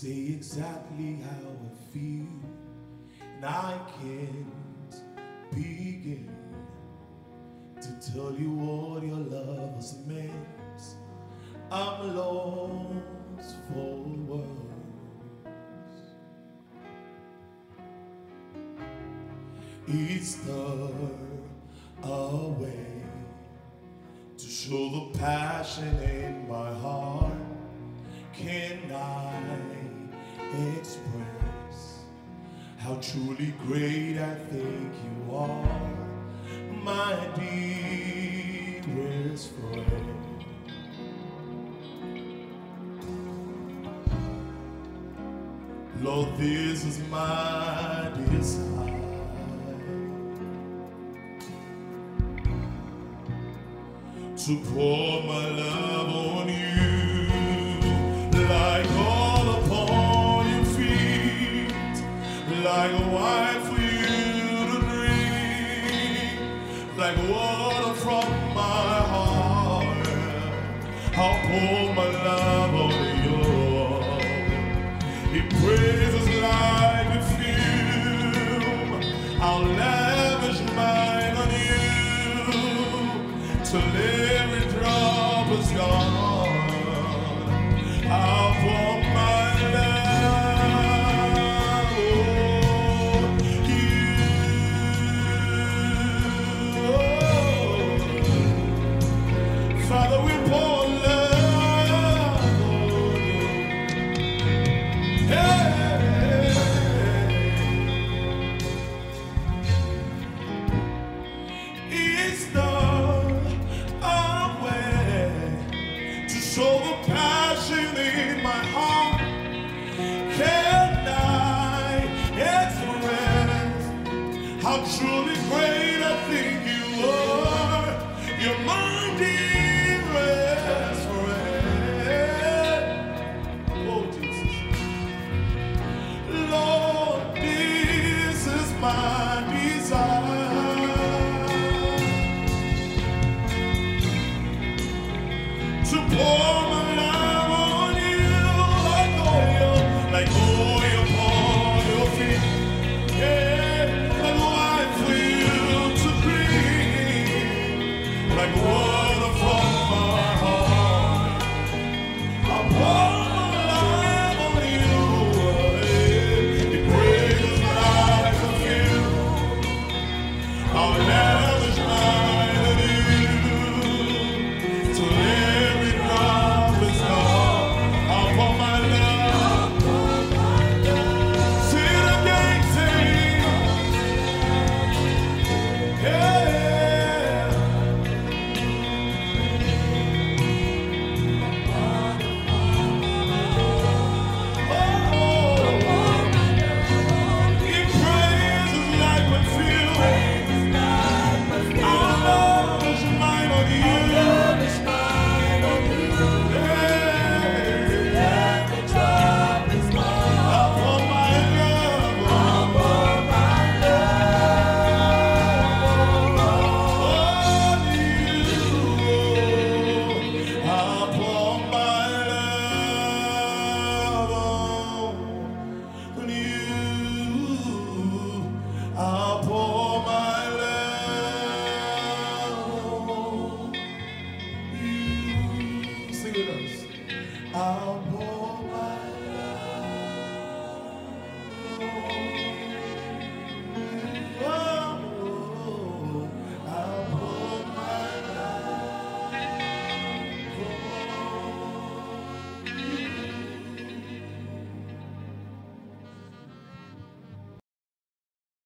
say exactly how I feel, and I can't begin to tell you what your love has meant. I'm lost for words. It's the way to show the passion in my heart. Can I express how truly great I think you are, my dearest friend? Lord, this is my desire to pour my love on you like wine for you to drink, like water from my heart. I'll pour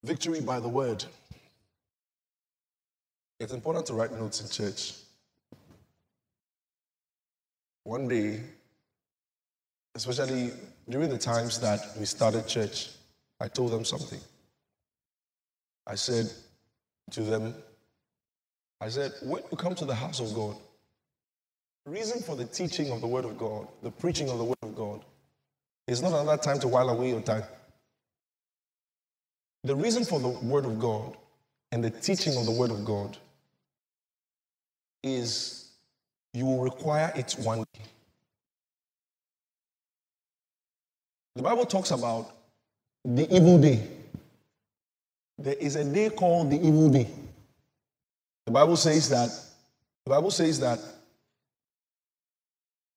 Victory by the word. It's important to write notes in church. One day, especially during the times that we started church, I told them something. I said to them, I said, when you come to the house of God, the reason for the teaching of the word of God, the preaching of the word of God, is not another time to while away your time. The reason for the Word of God and the teaching of the Word of God is you will require it one day. The Bible talks about the evil day. There is a day called the evil day. The Bible says that the Bible says that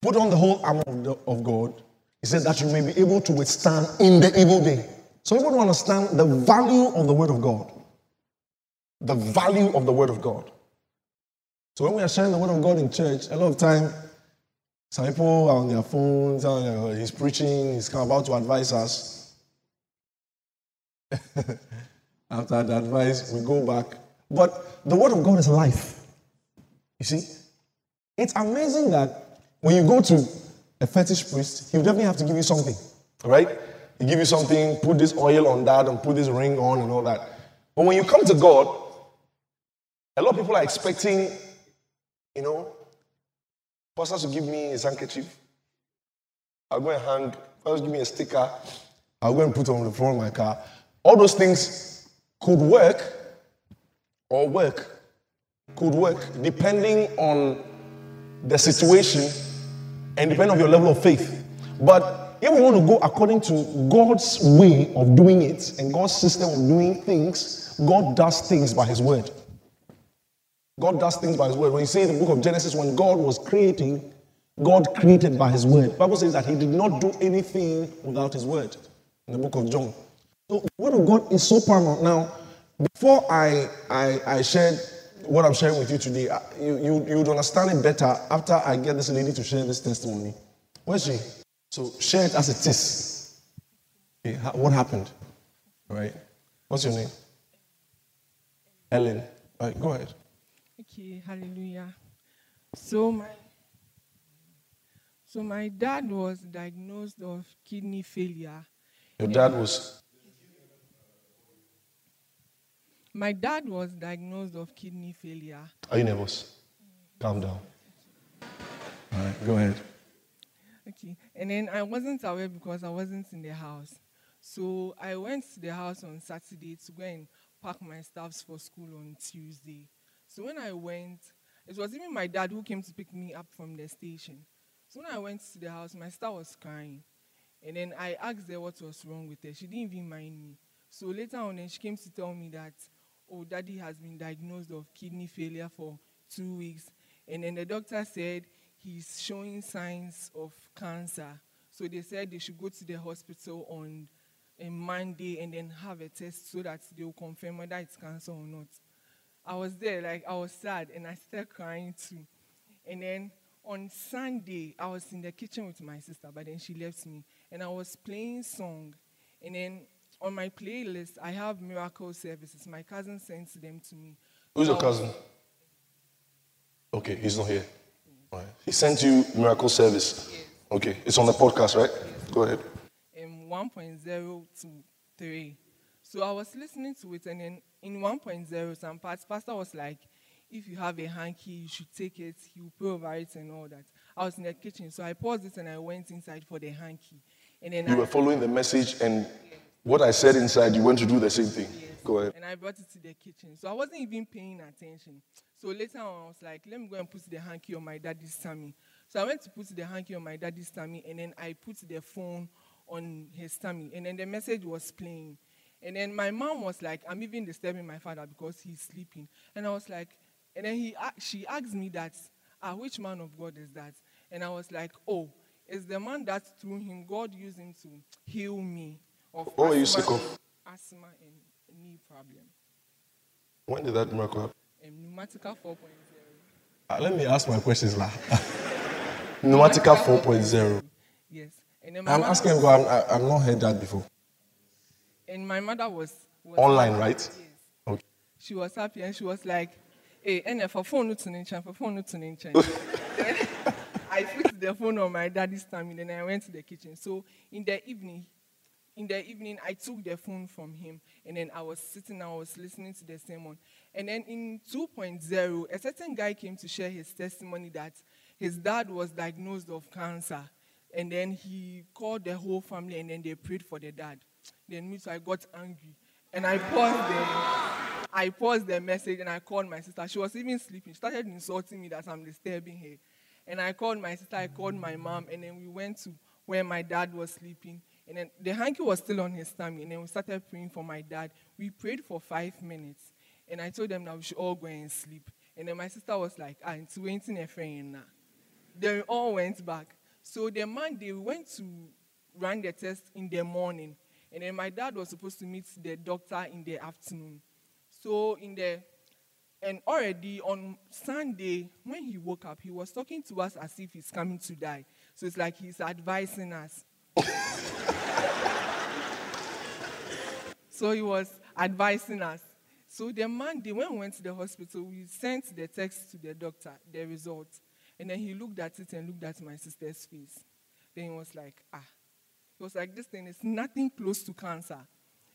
put on the whole armor of, God. He said that you may be able to withstand in the evil day. So people don't understand the value of the word of God. The value of the word of God. So when we are sharing the word of God in church, a lot of time some people are on their phones, uh, he's preaching, he's about to advise us. After the advice, we go back. But the word of God is life. You see? It's amazing that when you go to a fetish priest, he'll definitely have to give you something. Right? Give you something, put this oil on that and put this ring on and all that. But when you come to God, a lot of people are expecting, you know, Pastor to give me his handkerchief. I'll go and hang. Pastor give me a sticker. I'll go and put on the front of my car. All those things could work or work. Could work depending on the situation and depending on your level of faith. But if we want to go according to God's way of doing it and God's system of doing things, God does things by his word. God does things by his word. When you see the book of Genesis, when God was creating, God created by his word. The Bible says that he did not do anything without his word in the book of John. So the word of God is so paramount. Now, before I, I, I shared what I'm sharing with you today, you, you, you would understand it better after I get this lady to share this testimony. Where's she? So share it as it is. Okay, what happened? All right. What's your name? Ellen. All right, go ahead. Okay, hallelujah. So my so my dad was diagnosed of kidney failure. Your dad was My dad was diagnosed of kidney failure. Are you nervous? Calm down. All right, go ahead. Okay. And then I wasn't aware because I wasn't in the house. So I went to the house on Saturday to go and pack my stuffs for school on Tuesday. So when I went, it was even my dad who came to pick me up from the station. So when I went to the house, my sister was crying. And then I asked her what was wrong with her. She didn't even mind me. So later on, then she came to tell me that, oh, daddy has been diagnosed of kidney failure for two weeks. And then the doctor said he's showing signs of cancer. So they said they should go to the hospital on a Monday and then have a test so that they will confirm whether it's cancer or not. I was there, like I was sad, and I started crying too. And then on Sunday, I was in the kitchen with my sister, but then she left me, and I was playing song. And then on my playlist, I have miracle services. My cousin sent them to me. Who's your So I was- cousin? Okay, he's not here. Right. He sent you miracle service. Okay, it's on the podcast, right? Go ahead. um, 1.0 to 3. So I was listening to it, and then in 1.0, some parts, Pastor was like, if you have a hanky, you should take it, he will pray over it and all that. I was in the kitchen, so I paused it and I went inside for the hanky. And then You I, were following the message, and what I said inside, you went to do the same thing. Go ahead. and I brought it to the kitchen. So I wasn't even paying attention. So later on, I was like, let me go and put the hanky on my daddy's tummy. So I went to put the hanky on my daddy's tummy, and then I put the phone on his tummy, and then the message was playing. And then my mom was like, I'm even disturbing my father because he's sleeping. And I was like, and then he, she asked me that, ah, which man of God is that? And I was like, oh, it's the man that through him, God used him to heal me of you asthma? Asthma and knee problem. When did that miracle happen? Um, Pneumatica 4.0. Uh, let me ask my questions now. Pneumatica 4.0. Yes. And I'm asking because I'm, I- I've not heard that before. And my mother was, was Online, happy. right? Yes. Okay. She was happy and she was like, hey, and for phone to ninja, for phone to ninja. Then I put the phone on my daddy's tummy, then I went to the kitchen. So in the evening, in the evening, I took the phone from him, and then I was sitting, I was listening to the sermon. And then in 2.0, a certain guy came to share his testimony that his dad was diagnosed of cancer. And then he called the whole family, and then they prayed for the dad. Then me, so I got angry. And I paused the, I paused the message, and I called my sister. She was even sleeping. She started insulting me that I'm disturbing her. And I called my sister, I called my mom, and then we went to where my dad was sleeping. And then the hanky was still on his tummy. And then we started praying for my dad. We prayed for five minutes. And I told them that we should all go and sleep. And then my sister was like, ah, it's waiting a friend now. Then we all went back. So the Monday, we went to run the test in the morning. And then my dad was supposed to meet the doctor in the afternoon. So in the and already on Sunday, when he woke up, he was talking to us as if he's coming to die. So it's like he's advising us. so he was advising us. So the Monday, when we went to the hospital, we sent the text to the doctor, the results. And then he looked at it and looked at my sister's face. Then he was like, ah. He was like, this thing is nothing close to cancer.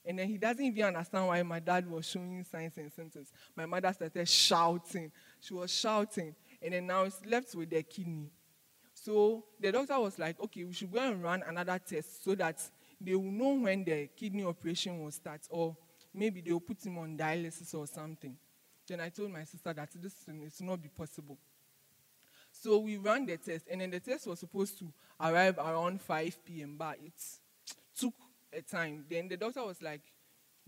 And then he doesn't even understand why my dad was showing signs and symptoms. My mother started shouting. She was shouting. And then now it's left with the kidney. So the doctor was like, okay, we should go and run another test so that they will know when the kidney operation will start, or maybe they will put him on dialysis or something. Then I told my sister that this is not be possible. So we ran the test, and then the test was supposed to arrive around 5 p.m., but it took a time. Then the doctor was like,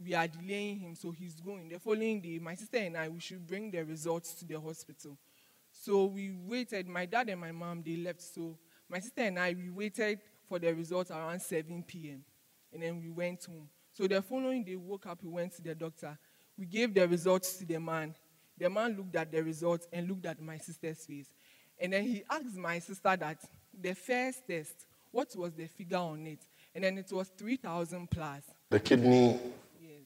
we are delaying him, so he's going. The following day, my sister and I, we should bring the results to the hospital. So we waited. My dad and my mom, they left. So my sister and I, we waited for the results around 7 p.m. And then we went home. So the following day, woke up, we went to the doctor. We gave the results to the man. The man looked at the results and looked at my sister's face. And then he asked my sister that the first test, what was the figure on it? And then it was 3,000 plus. The kidney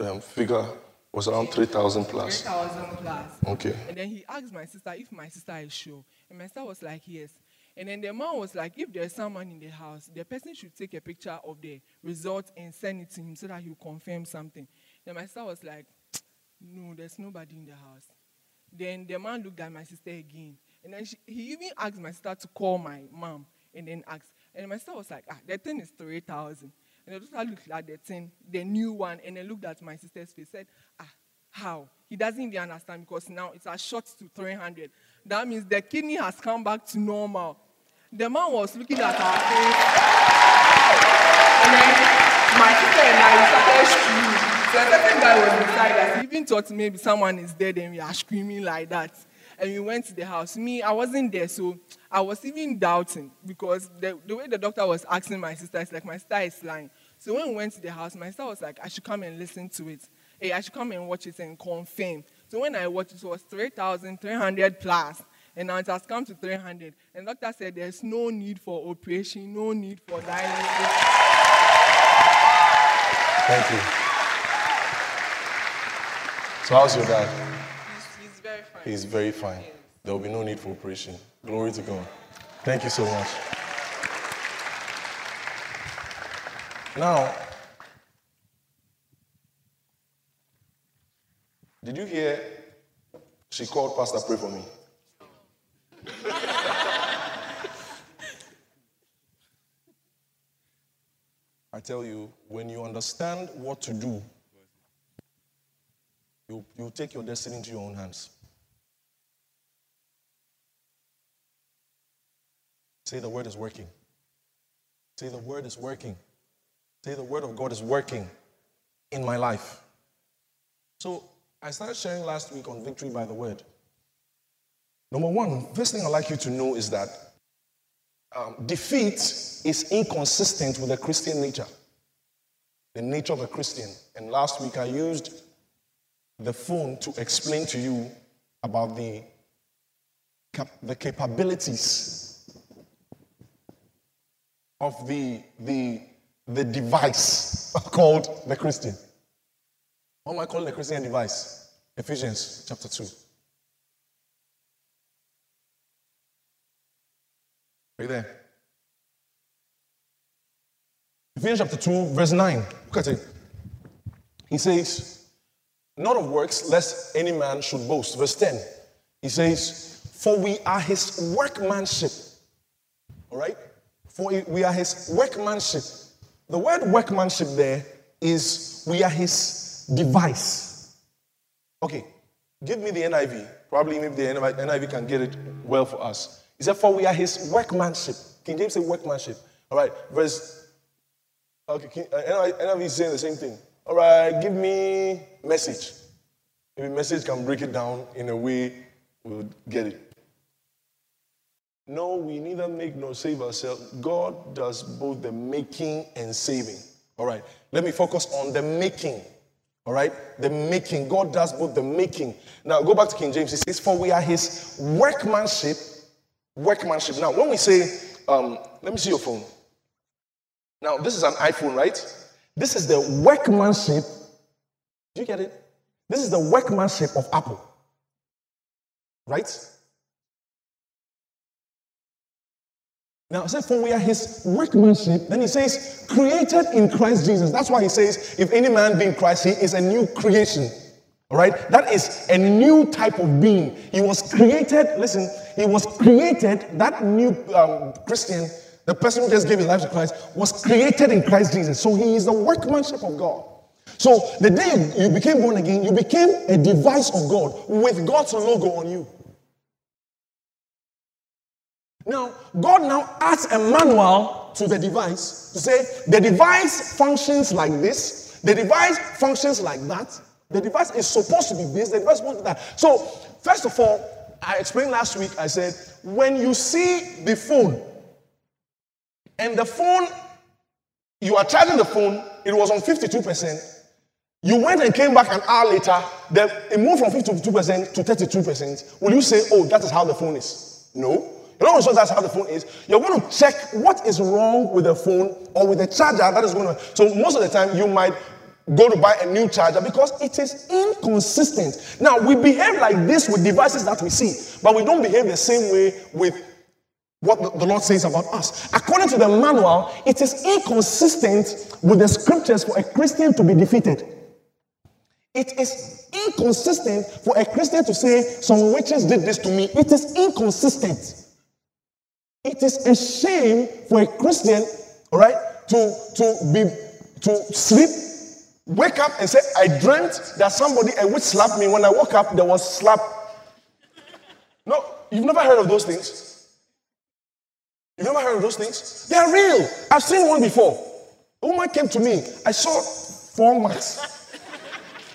um, figure was around 3,000 plus. 3,000 plus. Okay. And then he asked my sister if my sister is sure. And my sister was like, yes. And then the man was like, if there's someone in the house, the person should take a picture of the result and send it to him so that he'll confirm something. Then my sister was like, no, there's nobody in the house. Then the man looked at my sister again. And then she, he even asked my sister to call my mom and then asked. And my sister was like, ah, the thing is 3,000. And the doctor looked at the thing, the new one, and then looked at my sister's face, said, ah, how? He doesn't even understand because now it's a shot to 300. That means the kidney has come back to normal. The man was looking at our face. And then my sister and I started screaming. So the second guy was beside us. He even thought maybe someone is dead and we are screaming like that. And we went to the house. Me, I wasn't there, so I was even doubting because the, the way the doctor was asking my sister, it's like my sister is lying. So when we went to the house, my sister was like, I should come and listen to it. Hey, I should come and watch it and confirm. So when I watched it, it was 3,300 plus. And now it has come to 300. And the doctor said there's no need for operation, no need for dialysis. Thank you. So, how's your dad? He's, he's very fine. He's very fine. There will be no need for operation. Glory to God. Thank you so much. Now, did you hear she called Pastor, pray for me? I tell you, when you understand what to do, you, you take your destiny into your own hands. Say the word is working. Say the word is working. Say the word of God is working in my life. So I started sharing last week on victory by the word. Number one, first thing I'd like you to know is that um, defeat is inconsistent with the Christian nature, the nature of a Christian. And last week I used the phone to explain to you about the, cap- the capabilities of the, the, the device called the Christian. What am I calling the Christian device? Ephesians chapter 2. Are you there? Ephesians chapter 2, verse 9. Look at it. He says, Not of works, lest any man should boast. Verse 10. He says, For we are his workmanship. All right? For we are his workmanship. The word workmanship there is we are his device. Okay, give me the NIV. Probably maybe the NIV can get it well for us. He said, For we are his workmanship. King James said workmanship. All right, verse Okay, can, uh, NIV is saying the same thing. All right, give me message. Maybe message can break it down in a way we'll get it. No, we neither make nor save ourselves. God does both the making and saving. All right, let me focus on the making. All right, the making. God does both the making. Now go back to King James. He says, "For we are His workmanship." Workmanship. Now, when we say, um, let me see your phone. Now, this is an iPhone, right? This is the workmanship. Do you get it? This is the workmanship of Apple. Right? Now, it says, For we are his workmanship. Then he says, created in Christ Jesus. That's why he says, If any man be in Christ, he is a new creation. All right? That is a new type of being. He was created, listen, he was created, that new um, Christian, the person who just gave his life to Christ, was created in Christ Jesus. So he is the workmanship of God. So the day you became born again, you became a device of God with God's logo on you. Now, God now adds a manual to the device to say the device functions like this, the device functions like that, the device is supposed to be this, the device be that. So, first of all, I explained last week, I said, when you see the phone, and the phone, you are charging the phone, it was on 52%. You went and came back an hour later, then it moved from 52% to 32%. Will you say, oh, that is how the phone is? No. You're not sure that's how the phone is. You're going to check what is wrong with the phone or with the charger that is going to. So, most of the time, you might go to buy a new charger because it is inconsistent. Now, we behave like this with devices that we see, but we don't behave the same way with what the Lord says about us. According to the manual, it is inconsistent with the scriptures for a Christian to be defeated. It is inconsistent for a Christian to say, Some witches did this to me. It is inconsistent. It is a shame for a Christian, all right, to, to be to sleep, wake up and say, I dreamt that somebody, a witch slapped me. When I woke up, there was slap. No, you've never heard of those things. You've never heard of those things? They are real. I've seen one before. A woman came to me. I saw four marks.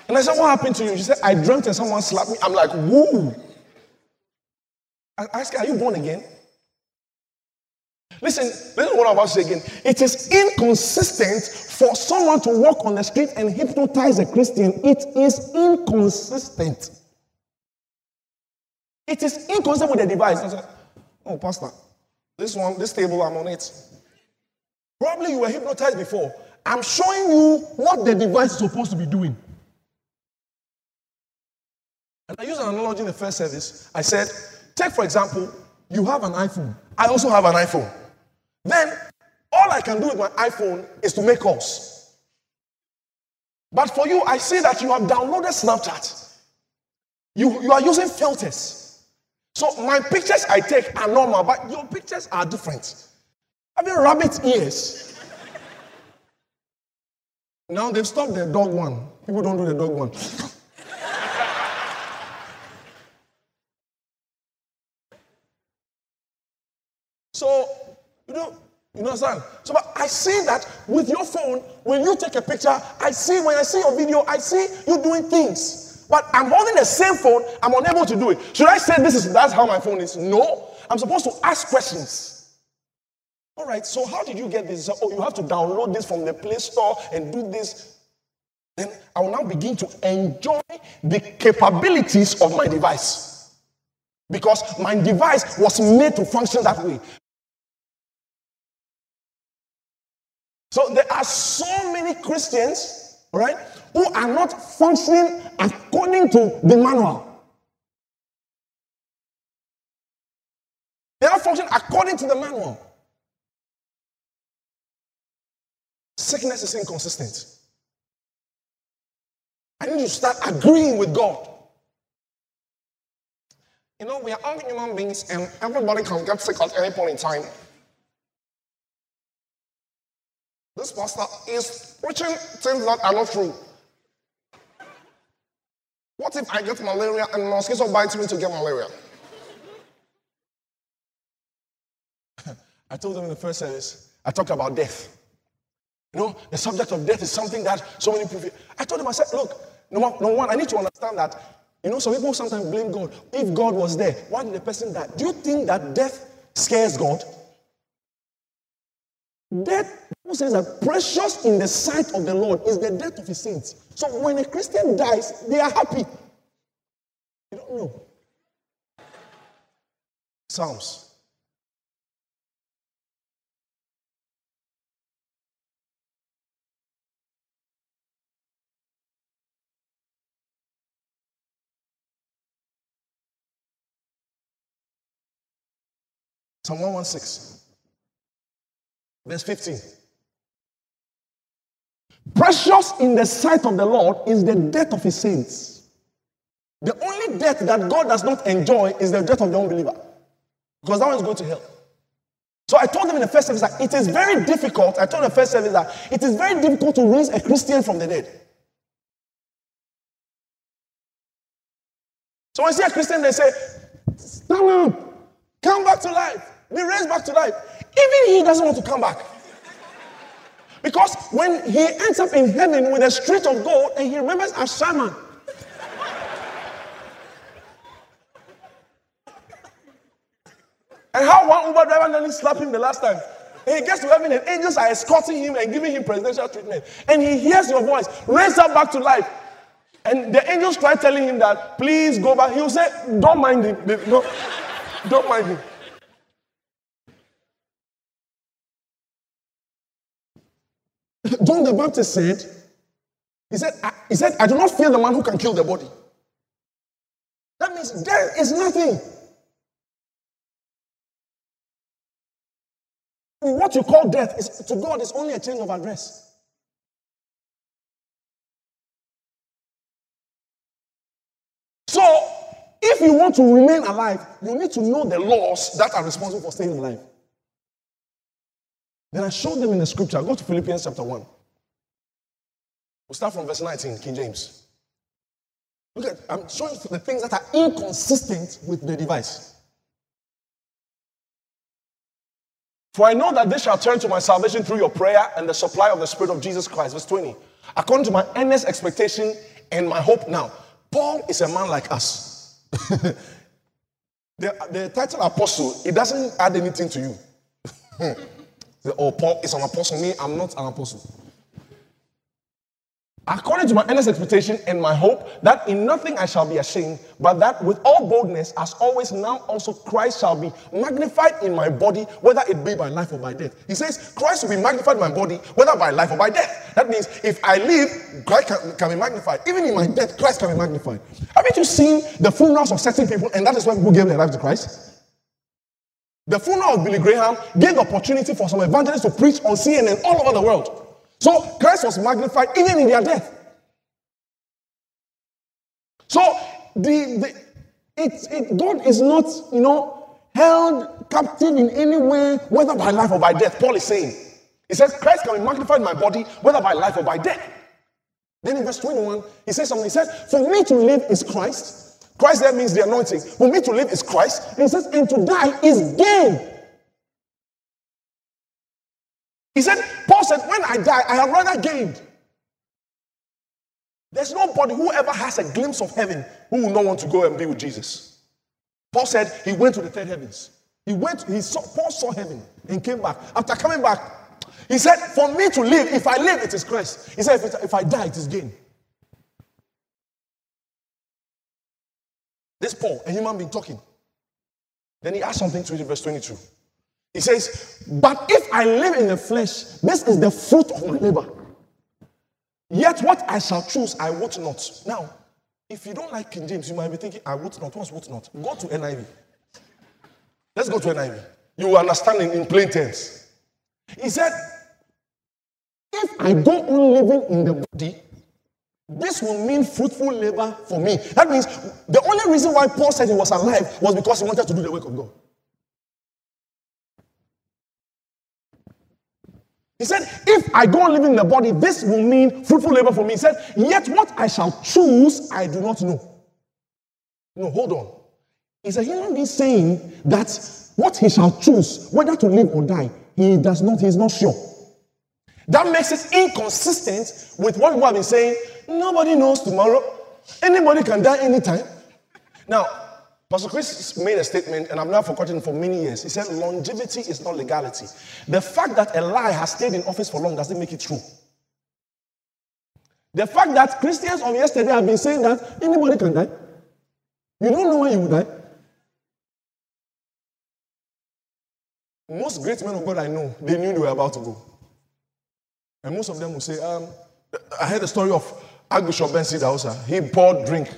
And I said, What happened to you? She said, I dreamt and someone slapped me. I'm like, Woo. I asked her, Are you born again? Listen, listen is what I'm about to say again. It is inconsistent for someone to walk on the street and hypnotize a Christian. It is inconsistent. It is inconsistent with the device. Oh, Pastor, this one, this table, I'm on it. Probably you were hypnotized before. I'm showing you what the device is supposed to be doing. And I used an analogy in the first service. I said, take for example, you have an iPhone. I also have an iPhone. Then all I can do with my iPhone is to make calls. But for you, I see that you have downloaded Snapchat. You, you are using filters. So my pictures I take are normal, but your pictures are different. Having rabbit ears. now they've stopped the dog one. People don't do the dog one. so you know, you understand? So but I see that with your phone, when you take a picture, I see when I see your video, I see you doing things. But I'm holding the same phone, I'm unable to do it. Should I say this is that's how my phone is? No. I'm supposed to ask questions. All right, so how did you get this? Oh, you have to download this from the Play Store and do this. Then I will now begin to enjoy the capabilities of my device. Because my device was made to function that way. So there are so many Christians, right, who are not functioning according to the manual. They are functioning according to the manual. Sickness is inconsistent. I need to start agreeing with God. You know, we are all human beings and everybody can get sick at any point in time. This pastor is preaching things that are not true. What if I get malaria and mosquito bites me to get malaria? I told them in the first service, I talked about death. You know, the subject of death is something that so many people. I told them, I said, look, number, number one, I need to understand that. You know, some people sometimes blame God. If God was there, why did the person die? Do you think that death scares God? Death, Says that precious in the sight of the Lord is the death of his saints. So when a Christian dies, they are happy. You don't know. Psalms. Psalm 116, verse 15. Precious in the sight of the Lord is the death of his saints. The only death that God does not enjoy is the death of the unbeliever. Because that one is going to hell. So I told them in the first service that it is very difficult. I told the first service that it is very difficult to raise a Christian from the dead. So when I see a Christian, they say, Stand up, come back to life, be raised back to life. Even he doesn't want to come back. Because when he ends up in heaven with a street of gold and he remembers a shaman, and how one Uber driver nearly slapped him the last time. And he gets to heaven and angels are escorting him and giving him presidential treatment. And he hears your voice, raise up back to life. And the angels try telling him that, please go back. He'll say, don't mind him. Don't, don't mind him. John the Baptist said, he said, I, he said, I do not fear the man who can kill the body. That means there is nothing. What you call death is to God is only a change of address. So, if you want to remain alive, you need to know the laws that are responsible for staying alive. Then I showed them in the scripture. Go to Philippians chapter 1. We'll start from verse 19, King James. Look at, I'm showing the things that are inconsistent with the device. For I know that they shall turn to my salvation through your prayer and the supply of the Spirit of Jesus Christ. Verse 20. According to my earnest expectation and my hope now. Paul is a man like us. the, the title apostle, it doesn't add anything to you. oh, Paul is an apostle. Me, I'm not an apostle. According to my earnest expectation and my hope, that in nothing I shall be ashamed, but that with all boldness, as always, now also Christ shall be magnified in my body, whether it be by life or by death. He says, Christ will be magnified in my body, whether by life or by death. That means if I live, Christ can, can be magnified. Even in my death, Christ can be magnified. Haven't you seen the funerals of certain people, and that is why people gave their life to Christ? The funeral of Billy Graham gave the opportunity for some evangelists to preach on CNN all over the world. So Christ was magnified even in their death. So the, the it, it, God is not, you know, held captive in any way, whether by life or by death. Paul is saying. He says, Christ can be magnified in my body, whether by life or by death. Then in verse 21, he says something. He says, For me to live is Christ. Christ there means the anointing. For me to live is Christ. And he says, And to die is gain. He said, Paul said, when I die, I have rather gained. There's nobody who ever has a glimpse of heaven who will not want to go and be with Jesus. Paul said he went to the third heavens. He went, he saw, Paul saw heaven and came back. After coming back, he said, For me to live, if I live, it is Christ. He said, If, if I die, it is gain. This Paul, a human being talking. Then he asked something to it in verse 22. He says, But if I live in the flesh, this is the fruit of my labor. Yet what I shall choose, I would not. Now, if you don't like King James, you might be thinking, I would not. What's would not? Go to NIV. Let's go to NIV. You will understand in, in plain terms. He said, If I go on living in the body, this will mean fruitful labor for me. That means the only reason why Paul said he was alive was because he wanted to do the work of God. He said, If I go on living in the body, this will mean fruitful labor for me. He said, Yet what I shall choose, I do not know. No, hold on. Is a human being saying that what he shall choose, whether to live or die, he does not, he is not sure. That makes it inconsistent with what we have been saying. Nobody knows tomorrow. Anybody can die anytime. Now, Pastor Chris made a statement, and I've now forgotten for many years. He said, Longevity is not legality. The fact that a lie has stayed in office for long doesn't make it true. The fact that Christians of yesterday have been saying that anybody can die. You don't know when you will die. Most great men of God I know, they knew they were about to go. And most of them will say, um, I heard the story of Archbishop Benson Idahosa. He poured drink.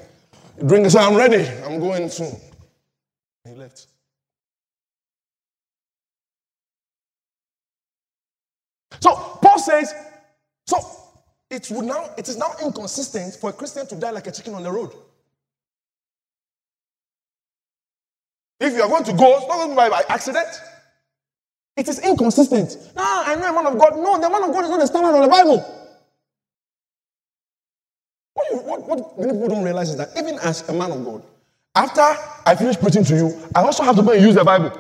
Drink and said, I'm ready. I'm going soon. He left. So Paul says, so it would now it is now inconsistent for a Christian to die like a chicken on the road. If you are going to go, it's not going to be by accident. It is inconsistent. No, I know a man of God. No, the man of God is not the standard of the Bible. What, many people don't realize is that even as a man of God, after I finish preaching to you, I also have to go and use the Bible.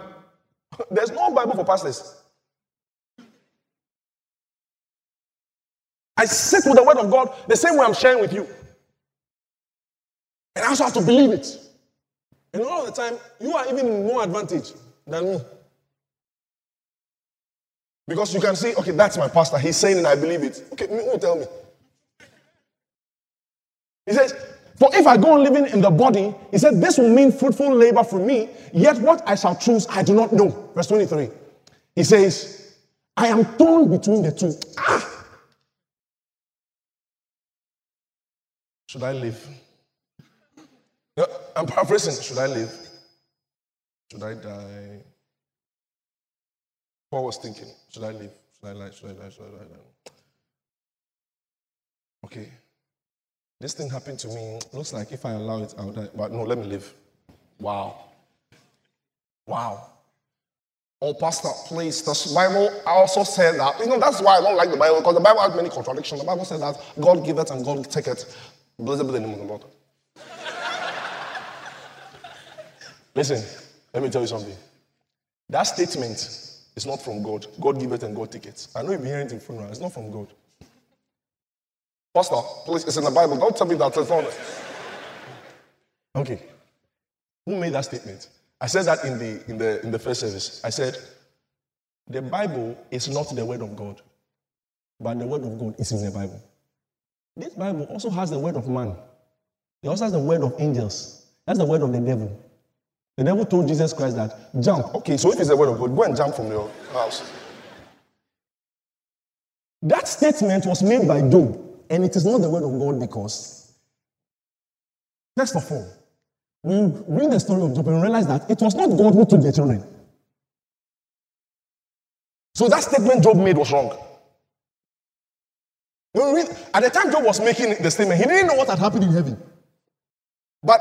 There's no Bible for pastors. I sit with the word of God the same way I'm sharing with you. And I also have to believe it. And a lot of the time, you are even more advantage than me. Because you can say, okay, that's my pastor. He's saying it, I believe it. Okay, who tell me? He says, For if I go on living in the body, he said, this will mean fruitful labor for me, yet what I shall choose, I do not know. Verse 23. He says, I am torn between the two. Ah! Should I live? I'm paraphrasing. Should I live? Should I die? Paul was thinking, should I live? Should I lie? Should I die? Should I die? Okay. This thing happened to me. Looks like if I allow it, I'll die. But no, let me live. Wow. Wow. Oh, Pastor, please. The Bible also said that. You know, that's why I don't like the Bible, because the Bible has many contradictions. The Bible says that God give it and God take it. Blessed be the name of the Lord. Listen, let me tell you something. That statement is not from God. God give it and God take it. I know you've been hearing it in funeral. It's not from God. Pastor, please, it's in the Bible. Don't tell me that it's not. Okay. Who made that statement? I said that in the in the in the first service. I said the Bible is not the word of God, but the word of God is in the Bible. This Bible also has the word of man. It also has the word of angels. That's the word of the devil. The devil told Jesus Christ that jump. Okay, so if it's the word of God, go and jump from your house. That statement was made by Job, and it is not the word of God because, first of all, we read the story of Job and realize that it was not God who took the children. So that statement Job made was wrong. At the time Job was making the statement, he didn't know what had happened in heaven. But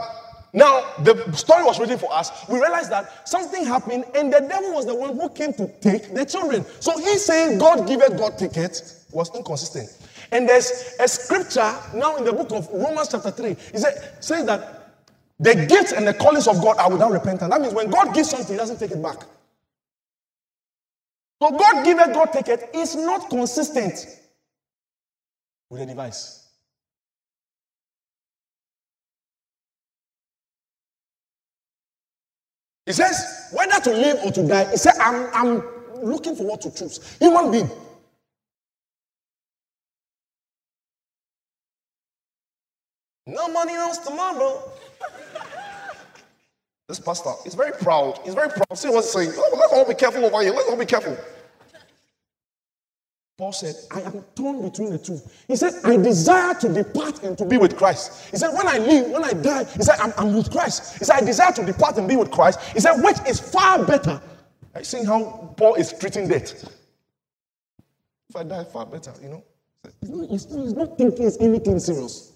now the story was written for us. We realized that something happened, and the devil was the one who came to take the children. So he's saying God give it, God take it was inconsistent. And there's a scripture now in the book of Romans chapter 3. It says, that the gifts and the callings of God are without repentance. That means when God gives something, he doesn't take it back. So God give it, God take it is not consistent with the device. He says, whether to live or to die, he said, I'm, I'm looking for what to choose. Human being. Money knows tomorrow. this pastor is very proud. He's very proud. See what he's saying. Let's all be careful over here. Let's all be careful. Paul said, I am torn between the two. He said, I desire to depart and to be with Christ. He said, when I live, when I die, he said, I'm, I'm with Christ. He said, I desire to depart and be with Christ. He said, which is far better. Are you seeing how Paul is treating death? If I die, far better, you know? He's not, he's not, he's not thinking it's anything serious.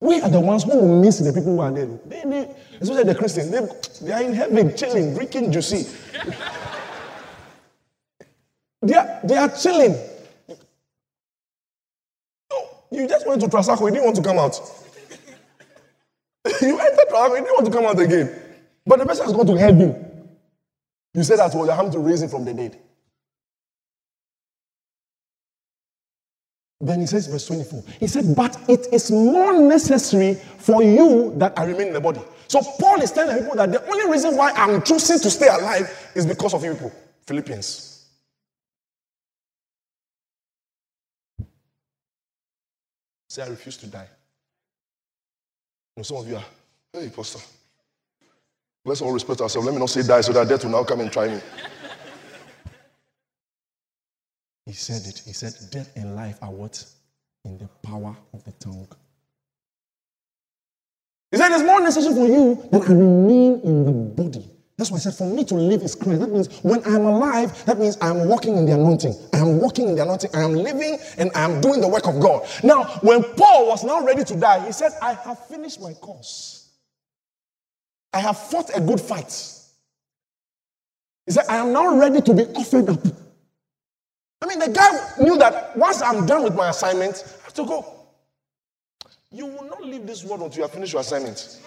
We are the ones who will miss the people who are dead. They, they, especially the Christians, they, they are in heaven, chilling, drinking juicy. they, are, they are chilling. You just went to Trasacco, you didn't want to come out. you entered Trasacco, you didn't want to come out again. But the person has gone to heaven. You said that well, you have to raise it from the dead. Then he says, verse 24, he said, But it is more necessary for you that I remain in the body. So Paul is telling people that the only reason why I'm choosing to stay alive is because of you people. Philippians. Say, I refuse to die. You know, some of you are, hey, Pastor. Let's all respect ourselves. Let me not say die so that death will now come and try me. He said it. He said, Death and life are what? In the power of the tongue. He said, It's more necessary for you that I remain in the body. That's why I said, For me to live is Christ. That means when I'm alive, that means I'm walking in the anointing. I am walking in the anointing. I am living and I am doing the work of God. Now, when Paul was now ready to die, he said, I have finished my course. I have fought a good fight. He said, I am now ready to be offered up. I mean, the guy knew that once I'm done with my assignment, I have to go. You will not leave this world until you have finished your assignment.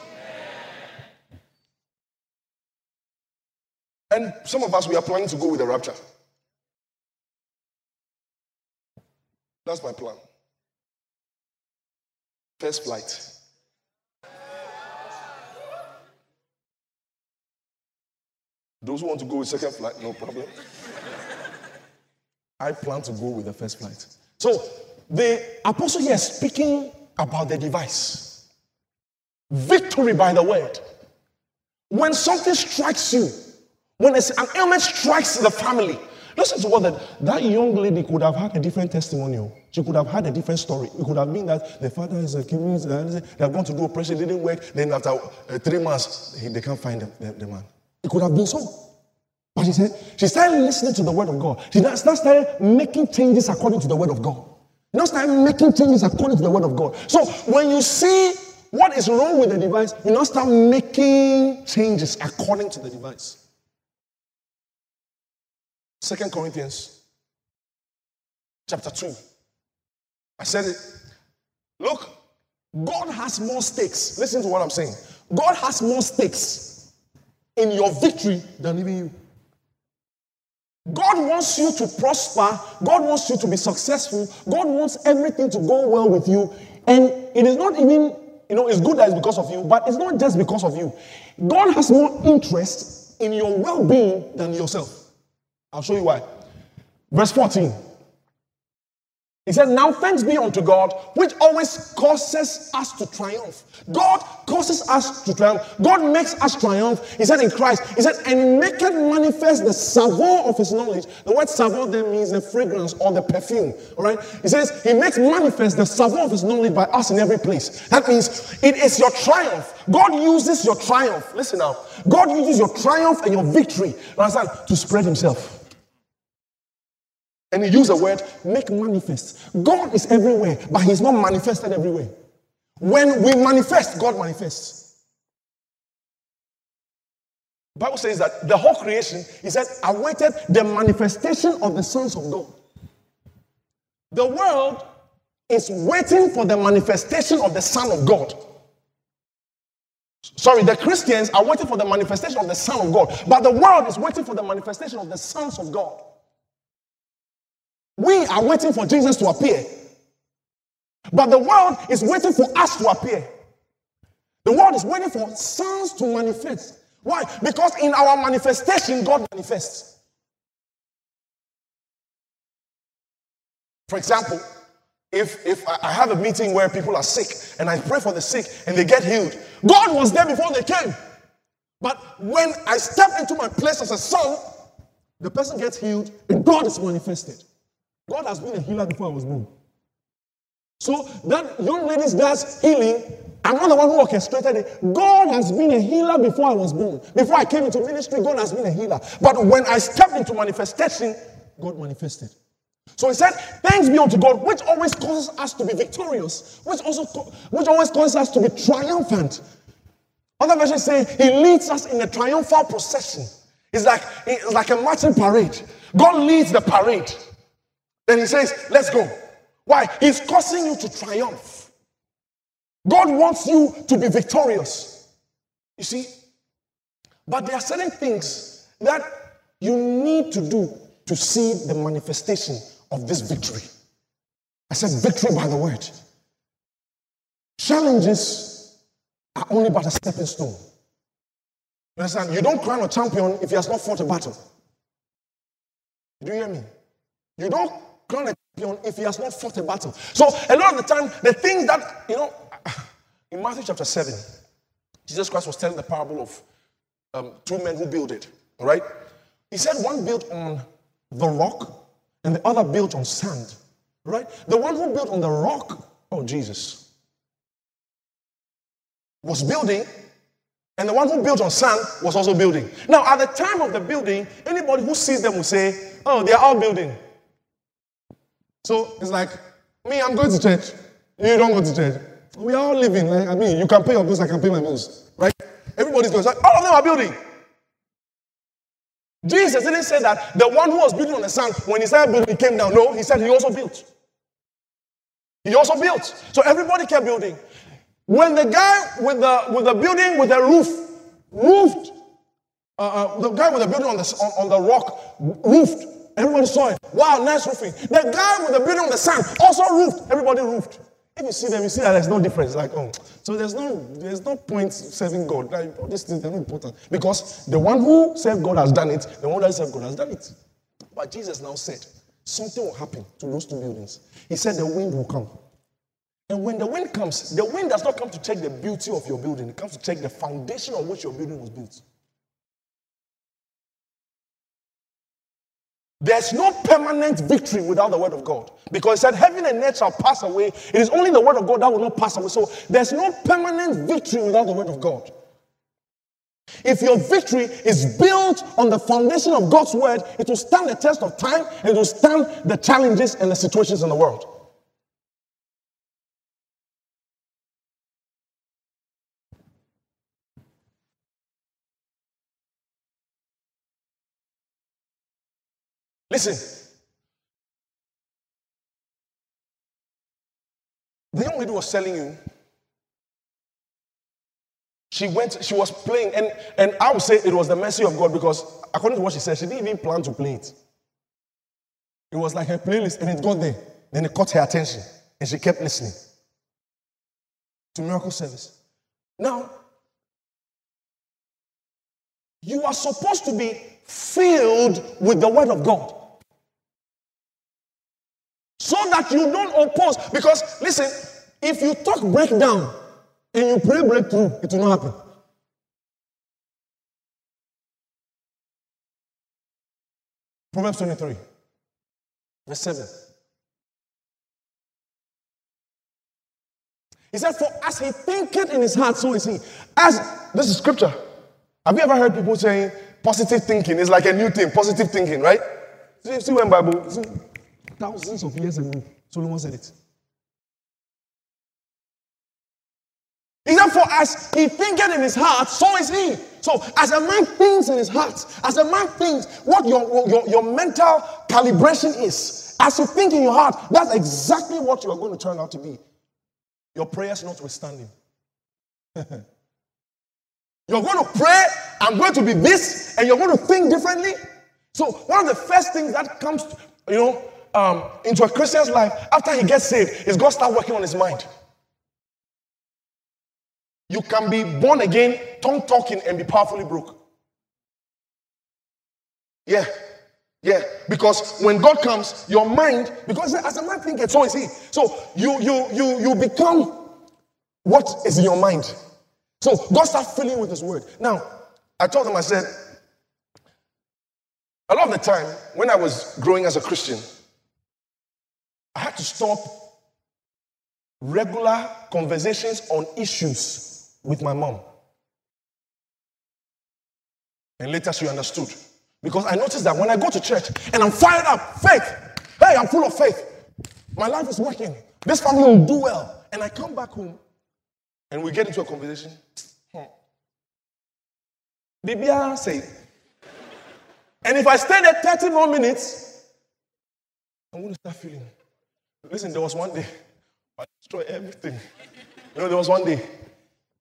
And some of us, we are planning to go with the rapture. That's my plan. First flight. Those who want to go with second flight, no problem. I plan to go with the first flight. So the apostle here is speaking about the device. Victory by the word. When something strikes you, when an ailment strikes the family, listen to what that, that young lady could have had a different testimonial. She could have had a different story. It could have been that the father is a giving, they have gone to do operation, it didn't work. Then after uh, three months, they can't find the, the, the man. It could have been so. But she said, she started listening to the word of God. She started making changes according to the word of God. Now started making changes according to the word of God. So when you see what is wrong with the device, you now start making changes according to the device. Second Corinthians chapter 2. I said it. Look, God has more stakes. Listen to what I'm saying. God has more stakes in your victory than even you. God wants you to prosper. God wants you to be successful. God wants everything to go well with you. And it is not even, you know, it's good that it's because of you, but it's not just because of you. God has more interest in your well being than yourself. I'll show you why. Verse 14. He said, Now thanks be unto God, which always causes us to triumph. God causes us to triumph. God makes us triumph. He said in Christ, He said, and make it manifest the savor of His knowledge. The word savor then means the fragrance or the perfume. All right? He says, He makes manifest the savor of His knowledge by us in every place. That means it is your triumph. God uses your triumph. Listen now. God uses your triumph and your victory understand, to spread Himself. And he used the word make manifest. God is everywhere, but he's not manifested everywhere. When we manifest, God manifests. Bible says that the whole creation, he said, awaited the manifestation of the sons of God. The world is waiting for the manifestation of the Son of God. Sorry, the Christians are waiting for the manifestation of the Son of God, but the world is waiting for the manifestation of the sons of God. We are waiting for Jesus to appear. But the world is waiting for us to appear. The world is waiting for sons to manifest. Why? Because in our manifestation, God manifests. For example, if, if I have a meeting where people are sick and I pray for the sick and they get healed, God was there before they came. But when I step into my place as a son, the person gets healed and God is manifested. God has been a healer before I was born. So that young lady does healing. I'm not the one who orchestrated it. God has been a healer before I was born. Before I came into ministry, God has been a healer. But when I stepped into manifestation, God manifested. So he said, Thanks be unto God, which always causes us to be victorious, which also which always causes us to be triumphant. Other versions say he leads us in a triumphal procession. It's like it's like a marching parade. God leads the parade. Then he says, Let's go. Why? He's causing you to triumph. God wants you to be victorious. You see? But there are certain things that you need to do to see the manifestation of this victory. I said victory by the word. Challenges are only but a stepping stone. You understand? You don't crown a champion if he has not fought a battle. Do you hear me? You don't a champion if he has not fought a battle. So a lot of the time, the things that you know, in Matthew chapter seven, Jesus Christ was telling the parable of um, two men who built it. All right, he said one built on the rock and the other built on sand. Right? The one who built on the rock, oh Jesus, was building, and the one who built on sand was also building. Now, at the time of the building, anybody who sees them will say, Oh, they are all building. So it's like, me, I'm going to church. You don't go to church. We are all living. Like, I mean, you can pay your bills, I can pay my bills. Right? Everybody's going. Like, all of them are building. Jesus didn't say that the one who was building on the sand, when he started building, he came down. No, he said he also built. He also built. So everybody kept building. When the guy with the with the building with the roof roofed, uh, uh, the guy with the building on the on, on the rock roofed. Everybody saw it. Wow, nice roofing. The guy with the building on the sand also roofed. Everybody roofed. If you see them, you see that there's no difference. Like, oh, so there's no there's no point serving God. Like, all these things are not important because the one who served God has done it. The one that served God has done it. But Jesus now said something will happen to those two buildings. He said the wind will come. And when the wind comes, the wind does not come to check the beauty of your building, it comes to check the foundation on which your building was built. There's no permanent victory without the word of God. Because it said, Heaven and earth shall pass away. It is only the word of God that will not pass away. So there's no permanent victory without the word of God. If your victory is built on the foundation of God's word, it will stand the test of time and it will stand the challenges and the situations in the world. Listen. The young lady was telling you. She went, she was playing, and, and I would say it was the mercy of God because according to what she said, she didn't even plan to play it. It was like her playlist, and it got there. Then it caught her attention, and she kept listening to miracle service. Now, you are supposed to be filled with the word of God that you don't oppose. Because listen, if you talk breakdown and you pray breakthrough, it will not happen. Proverbs 23, verse 7. He said, For as he thinketh in his heart, so is he. As this is scripture. Have you ever heard people saying positive thinking is like a new thing, positive thinking, right? See, see when Bible, see, thousands of years ago, Solomon said it. He said, For as he thinketh in his heart, so is he. So, as a man thinks in his heart, as a man thinks what your, your, your mental calibration is, as you think in your heart, that's exactly what you are going to turn out to be. Your prayers notwithstanding. you're going to pray, I'm going to be this, and you're going to think differently. So, one of the first things that comes, you know, um, into a Christian's life after he gets saved is God start working on his mind. You can be born again, tongue talking, and be powerfully broke. Yeah. Yeah, because when God comes, your mind, because as a man thinks, so is he. So you you you you become what is in your mind. So God starts filling with his word. Now, I told him, I said, a lot of the time when I was growing as a Christian, to stop regular conversations on issues with my mom. And later she understood. Because I noticed that when I go to church and I'm fired up, faith, hey, I'm full of faith. My life is working. This family will do well. And I come back home and we get into a conversation. Hmm. Bibia say. And if I stay there 30 more minutes, I'm going to start feeling Listen, there was one day, I destroyed everything. You know, there was one day,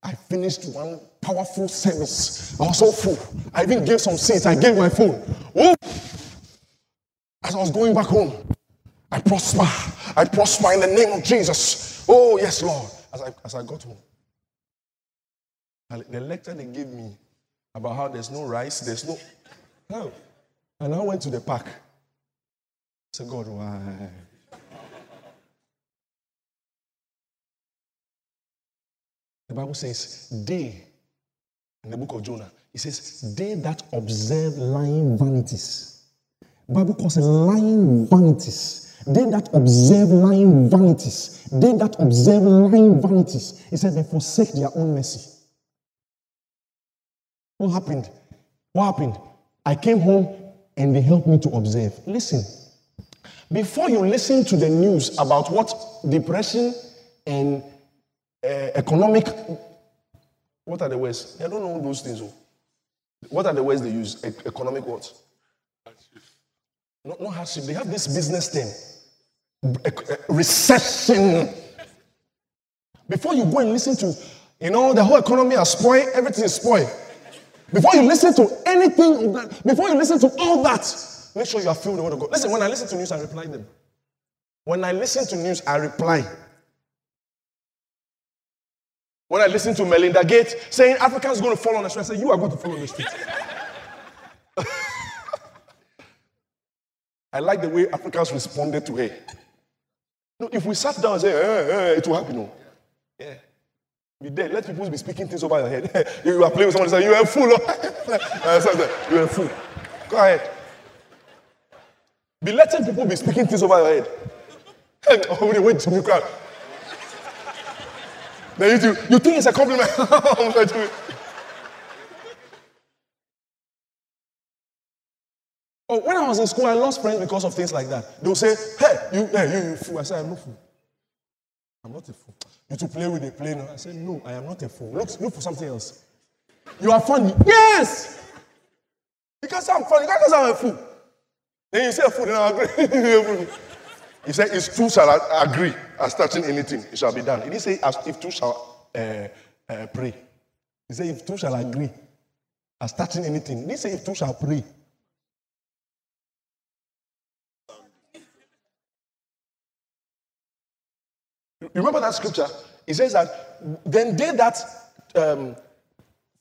I finished one powerful service. I was so full. I even gave some seats. I gave my phone. Oh. As I was going back home, I prosper. I prosper in the name of Jesus. Oh, yes, Lord. As I, as I got home, the lecture they gave me about how there's no rice, there's no. Oh. And I went to the park. I said, God, why? The Bible says, they, in the book of Jonah, it says, they that observe lying vanities. Bible calls it lying vanities. They that observe lying vanities. They that observe lying vanities. He said they forsake their own mercy. What happened? What happened? I came home and they helped me to observe. Listen, before you listen to the news about what depression and Eh, economic, what are the words? I don't know those things. oh. What are the words they use? E- economic what? Not, not hardship. They have this business thing. Recession. Before you go and listen to, you know, the whole economy has spoiled, everything is spoiled. Before you listen to anything before you listen to all that, make sure you are filled with the word of God. Listen, when I listen to news, I reply them. When I listen to news, I reply. When I listen to Melinda Gates saying Africans are going to fall on the street, I say, You are going to fall on the street. I like the way Africans responded to her. No, if we sat down and say, eh, eh, it will happen. No. Yeah. Be there. Let people be speaking things over your head. you are playing with someone and say, You're a fool. I say, You're a fool. Go ahead. Be letting people be speaking things over your head. Hey, oh, wait, wait, you crowd. You, you think it's a compliment. I'm like, "Do it." oh, when I was in school, I lost friends because of things like that. They'll say, hey, you, hey, you, you fool. I said, I'm not fool. I'm not a fool. You to play with play now. I said, no, I am not a fool. Look, look for something else. You are funny. Yes! Because I'm funny, because I'm a fool. Then you say a fool, then I agree. he said, it's true, shall I agree as touching anything, it shall be done. He didn't say, as if two shall uh, uh, pray. He said, if two shall agree as touching anything. He didn't say, if two shall pray. Remember that scripture? It says that then they that um,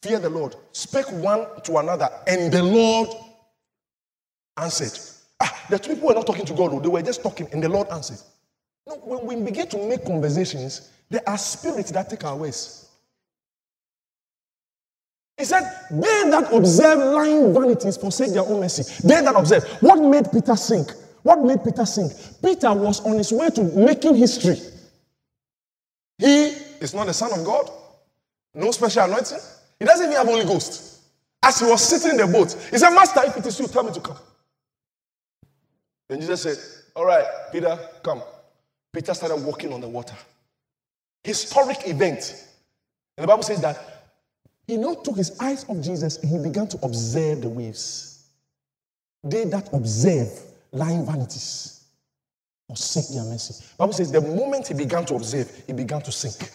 fear the Lord spake one to another, and the Lord answered. Ah, the two people were not talking to God, they were just talking, and the Lord answered. No, when we begin to make conversations, there are spirits that take our ways. He said, They that observe lying vanities forsake their own mercy. They that observe. What made Peter sink? What made Peter sink? Peter was on his way to making history. He is not the Son of God, no special anointing. He doesn't even have Holy Ghost. As he was sitting in the boat, he said, Master, if it is you, tell me to come. Then Jesus said, All right, Peter, come. Peter started walking on the water. Historic event. And the Bible says that he now took his eyes off Jesus and he began to observe the waves. They that observe lying vanities forsake their mercy. Bible says the moment he began to observe, he began to sink.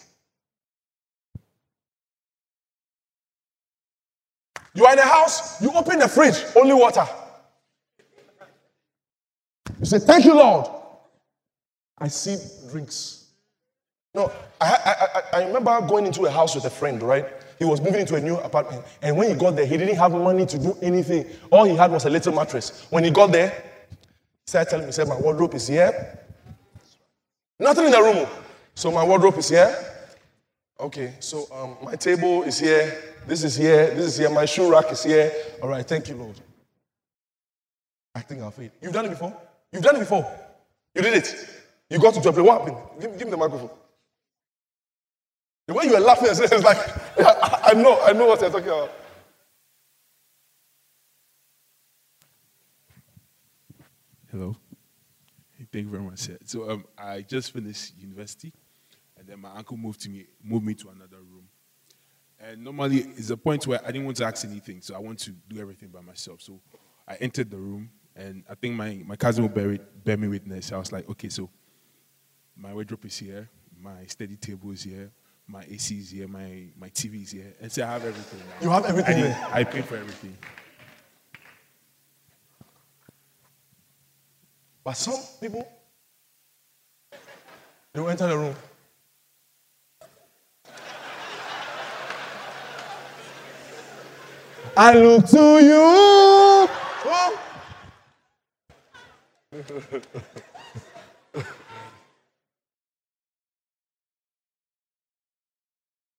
You are in a house, you open the fridge, only water. You say, Thank you, Lord. I see drinks. No, I, I, I, I remember going into a house with a friend, right? He was moving into a new apartment. And when he got there, he didn't have money to do anything. All he had was a little mattress. When he got there, he started telling me, he said, My wardrobe is here. Nothing in the room. So my wardrobe is here. Okay, so um, my table is here. This is here. This is here. My shoe rack is here. All right, thank you, Lord. I think I'll fail. You've done it before? You've done it before. You did it. You got to a place. What happened? Give, give me the microphone. The way you were laughing, it's like, I, I know, I know what you're talking about. Hello. Hey, Thank you very much. sir. So um, I just finished university, and then my uncle moved to me, moved me to another room. And normally, it's a point where I didn't want to ask anything, so I want to do everything by myself. So I entered the room, and I think my, my cousin will bear, it, bear me witness. I was like, okay, so my wardrobe is here, my study table is here, my AC is here, my, my TV is here, and so I have everything. now. You have everything I, did- I paid for everything. But some people, They will enter the room. I look to you. Oh.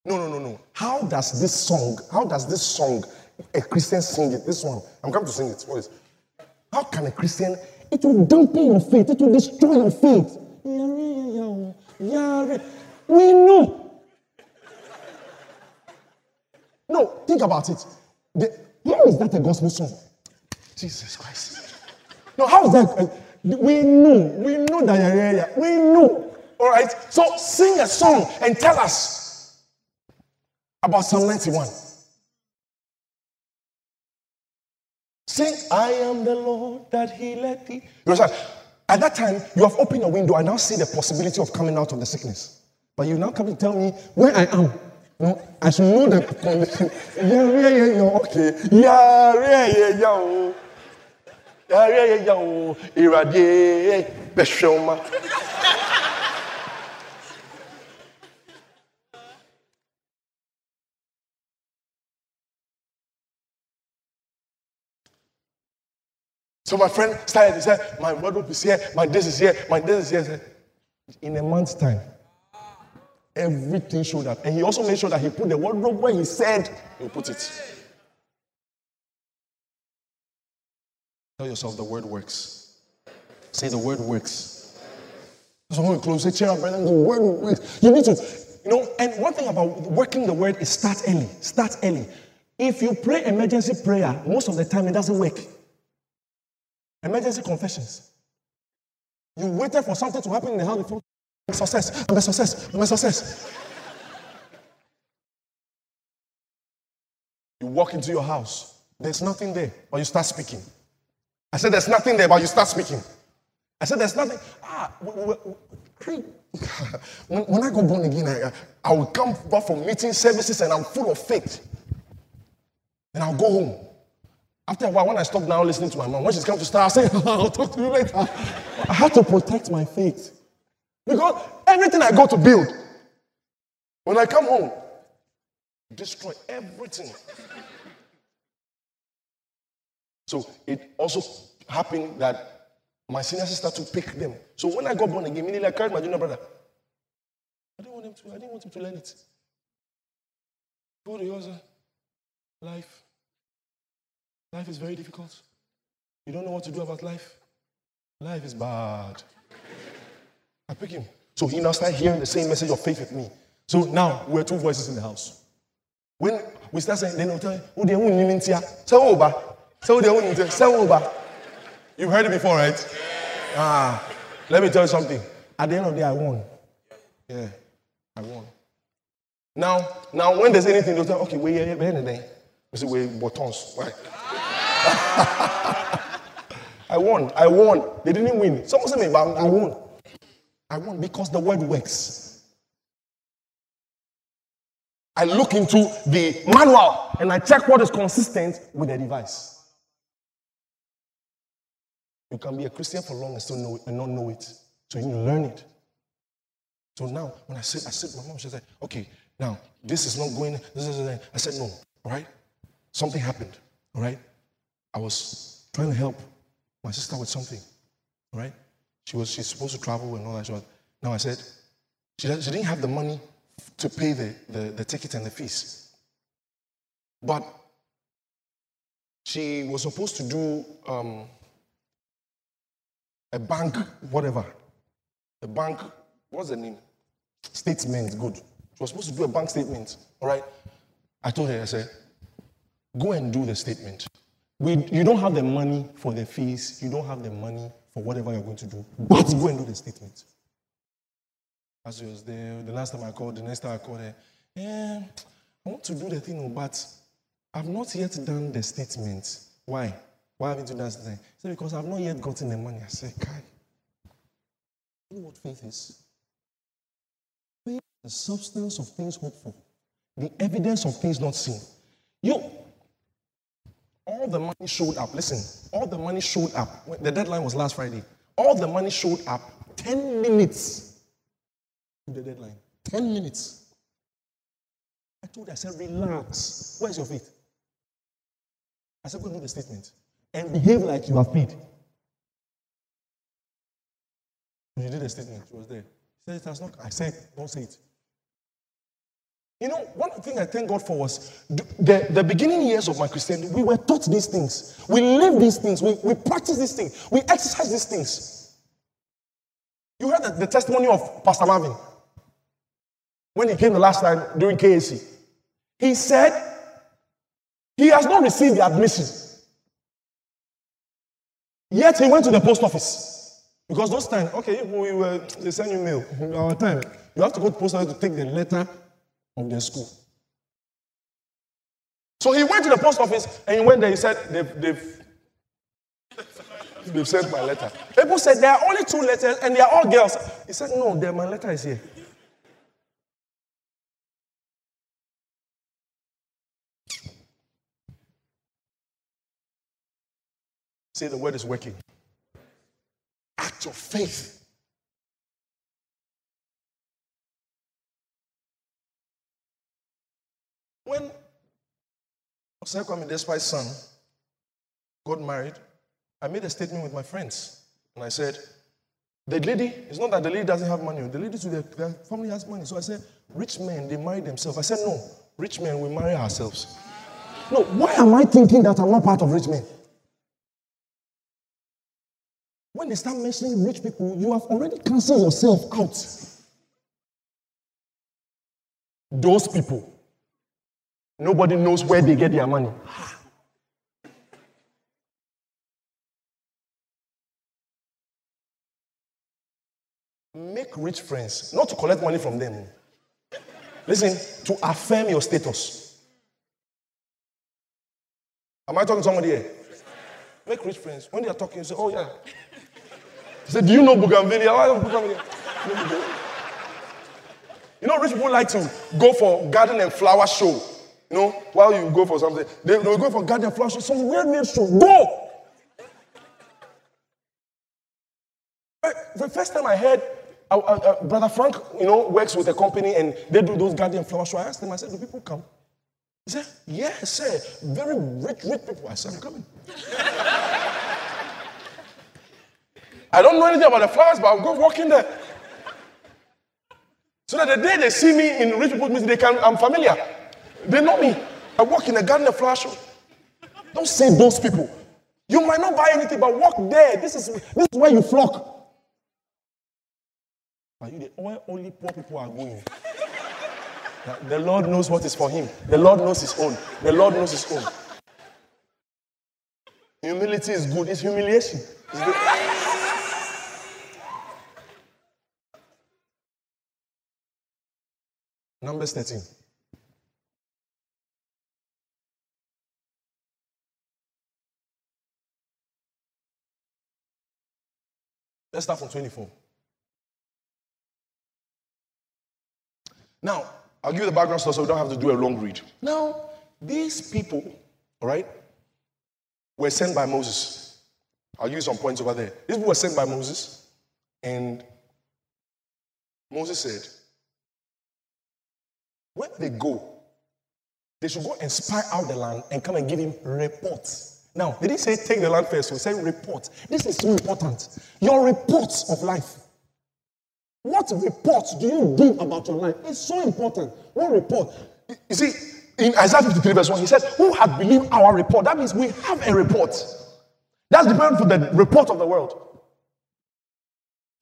No, no, no, no. How does this song, how does this song, a Christian sing it? This one, I'm coming to sing it. What is How can a Christian, it will dampen your faith, it will destroy your faith. We know. No, think about it. The, how is that a gospel song? Jesus Christ. No, how is that? uh, we know, we know that, we know. All right, so sing a song and tell us about Psalm 91. Sing, I am the Lord that he let thee. You understand? At that time, you have opened your window. I now see the possibility of coming out of the sickness. But you now come to tell me where I am. No, I should know the condition. Yeah, yeah, yeah, yeah, okay. Yeah, yeah, yeah, yeah. oh. Yeah, yeah, yeah, yeah. oh. Irade, Beshoma. So my friend started, he said, My wardrobe is here, my this is here, my this is here. Said, In a month's time, everything showed up. And he also made sure that he put the wardrobe where he said he'll put it. Tell yourself the word works. Say the word works. So when we close, say, cheer up, brother, the word works. You need to, you know, and one thing about working the word is start early. Start early. If you pray emergency prayer, most of the time it doesn't work. Emergency confessions. You waited for something to happen in the house before. I'm a success. I'm a success. I'm a success. You walk into your house. There's nothing there, but you start speaking. I said there's nothing there, but you start speaking. I said there's nothing. Ah, w- w- w- pre- when, when I go born again, I, I will come back from meeting services and I'm full of faith. Then I'll go home. After a while, when I stop now listening to my mom, when she's come to start, I say, I'll talk to you later. I have to protect my faith. Because everything I go to build, when I come home, destroy everything. So it also happened that my senior sister to pick them. So when I got born again, immediately I carried my junior brother. I didn't want him to, I didn't want him to learn it. Go to life. Life is very difficult. You don't know what to do about life. Life is bad. I pick him. So he now started hearing the same message of faith with me. So now we're two voices in the house. When we start saying, then they'll tell you, oh, even Say, oh, oh, oh. You've heard it before, right? Ah, let me tell you something. At the end of the day, I won. Yeah, I won. Now, now when there's anything, they'll tell, okay, wait, yeah, wait, yeah, we say, wait, buttons. Right? I won. I won. They didn't win. Someone said me, but I won. I won because the word works. I look into the manual and I check what is consistent with the device. You can be a Christian for long and still know it and not know it. So you need to learn it. So now, when I said, I said, my mom, she said, okay, now this is not going, this is, I said, no, all right? Something happened, all right? I was trying to help my sister with something, right? She was, she's supposed to travel and all that. Now I said, she, she didn't have the money to pay the, the, the ticket and the fees. But she was supposed to do um, a bank, whatever. A bank, what's the name? Statement, good. She was supposed to do a bank statement, all right? I told her, I said, go and do the statement. We, you don't have the money for the fees, you don't have the money for whatever you're going to do, but go and do the statement. As was there, the last time I called, the next time I called her, eh, I want to do the thing, but I've not yet done the statement. Why? Why haven't you done the? Said, because I've not yet gotten the money. I said, Kai, you know what faith is? Faith is the substance of things hoped for, the evidence of things not seen. You, all the money showed up. Listen, all the money showed up. The deadline was last Friday. All the money showed up 10 minutes to the deadline. 10 minutes. I told her, I said, relax. Where's your faith? I said, go do the statement and behave like you have paid. She did the statement. She was there. She said, it has not. I said, don't say it. You know, one thing I thank God for was the, the, beginning years of my Christianity, we were taught these things. We live these things. We, we practice these things. We exercise these things. You heard the, the testimony of Pastor Marvin when he came the last time during KAC. He said he has not received the admission. Yet he went to the post office. Because those times, okay, we were, they send you mail. Mm-hmm. Our time, you have to go to the post office to take the letter of the school. So he went to the post office and he went there. He said, they've, they've, they've sent my letter. People said, there are only two letters and they are all girls. He said, no, there my letter is here. Say the word is working. Act of faith. When Osei Kwame Despite's son got married, I made a statement with my friends. And I said, the lady, it's not that the lady doesn't have money, the lady their, their family has money. So I said, rich men, they marry themselves. I said, no, rich men, we marry ourselves. No, why am I thinking that I'm not part of rich men? When they start mentioning rich people, you have already cancelled yourself out. Those people, nobody knows where they get their money. Make rich friends, not to collect money from them. Listen, to affirm your status. Am I talking to somebody here? Make rich friends. When they are talking, you say, Oh, yeah, he said, Do you know Bougainvillea? Oh, Why don't Bougainvillea? You know, rich people like to go for garden and flower show. Know, while you go for something, they, will go for garden and So. Some weird, weird. Go! The first time I heard uh, uh, uh, Brother Frank, you know, works with a company and they do those garden flowers. So. I asked him, I said, Do people come? He said, Yes, sir. Very rich, rich people. I said, I'm coming. I don't know anything about the flowers, but I'll go walk in there. So that the day they see me in rich people's meeting, they can, I'm familiar. They know me. I walk in a garden of flower show. Don't say those people. You might not buy anything, but walk there. This is, this is where you flock. Are you the only poor people are going? The Lord knows what is for him. The Lord knows his own. The Lord knows his own. Humility is good. It's humiliation. It's. Numbers 13. Let's start from 24. Now, I'll give you the background so we don't have to do a long read. Now, these people, all right, were sent by Moses. I'll use some points over there. These people were sent by Moses, and Moses said, when they go, they should go and spy out the land and come and give him reports. Now, they didn't say take the land first, so say report. This is so important. Your reports of life. What reports do you give about your life? It's so important. What report? You see, in Isaiah 53, verse 1, he says, Who had believed our report? That means we have a report. That's different from the report of the world.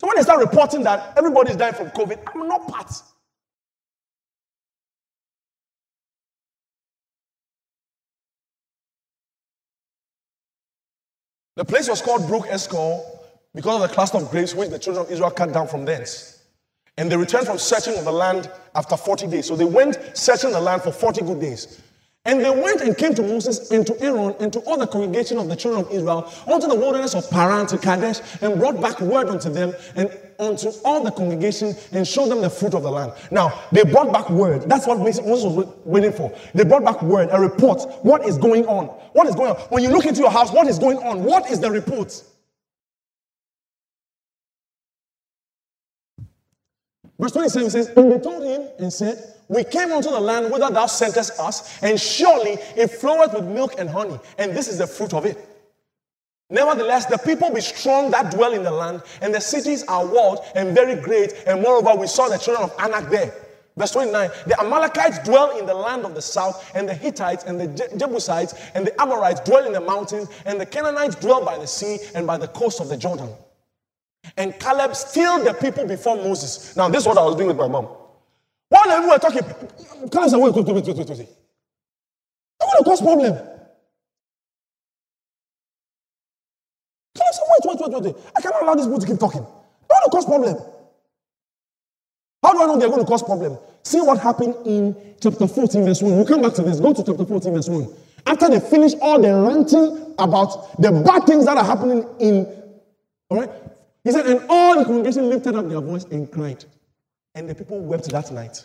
So when they start reporting that everybody's dying from COVID, I'm not part. The place was called Brook Eshcol because of the cluster of grapes which the children of Israel cut down from thence. And they returned from searching of the land after 40 days. So they went searching the land for 40 good days. And they went and came to Moses and to Aaron and to all the congregation of the children of Israel unto the wilderness of Paran to Kadesh and brought back word unto them and unto all the congregation and showed them the fruit of the land. Now, they brought back word. That's what Moses was waiting for. They brought back word, a report. What is going on? What is going on? When you look into your house, what is going on? What is the report? Verse 27 says, And they told him and said, We came unto the land whither thou sentest us, and surely it floweth with milk and honey, and this is the fruit of it. Nevertheless, the people be strong that dwell in the land, and the cities are walled and very great. And moreover, we saw the children of Anak there. Verse 29 The Amalekites dwell in the land of the south, and the Hittites and the Jebusites and the Amorites dwell in the mountains, and the Canaanites dwell by the sea and by the coast of the Jordan. And Caleb stilled the people before Moses. Now, this is what I was doing with my mom. While were talking, Caleb said, Wait, wait, wait, wait, wait, wait. I'm going to cause problem. Said, Wait, wait, wait, wait, wait. I cannot allow these people to keep talking. They're going to cause problem. How do I know they're going to cause problem? See what happened in chapter 14, verse 1. We'll come back to this. Go to chapter 14, verse 1. After they finish all the ranting about the bad things that are happening in, all right? He said, and all the congregation lifted up their voice and cried. And the people wept that night.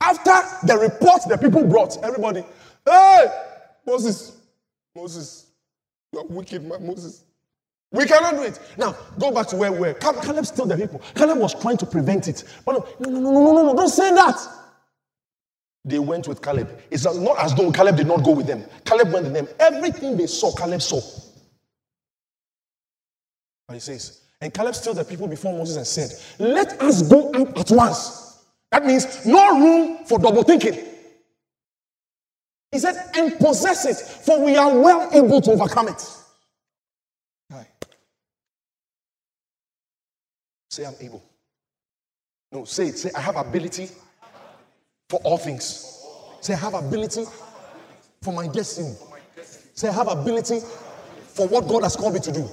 After the report the people brought, everybody, hey, Moses, Moses, you are wicked, man, Moses. We cannot do it. Now, go back to where we were. Cal- Caleb still the people. Caleb was trying to prevent it. But no, no, no, no, no, no, don't say that. They went with Caleb. It's not as though Caleb did not go with them. Caleb went with them. Everything they saw, Caleb saw. But he says, and Caleb stilled the people before Moses and said, Let us go up at once. That means no room for double thinking. He said, and possess it, for we are well able to overcome it. Say, I'm able. No, say it. Say, I have ability for all things. Say, I have ability for my destiny. Say, I have ability for what God has called me to do.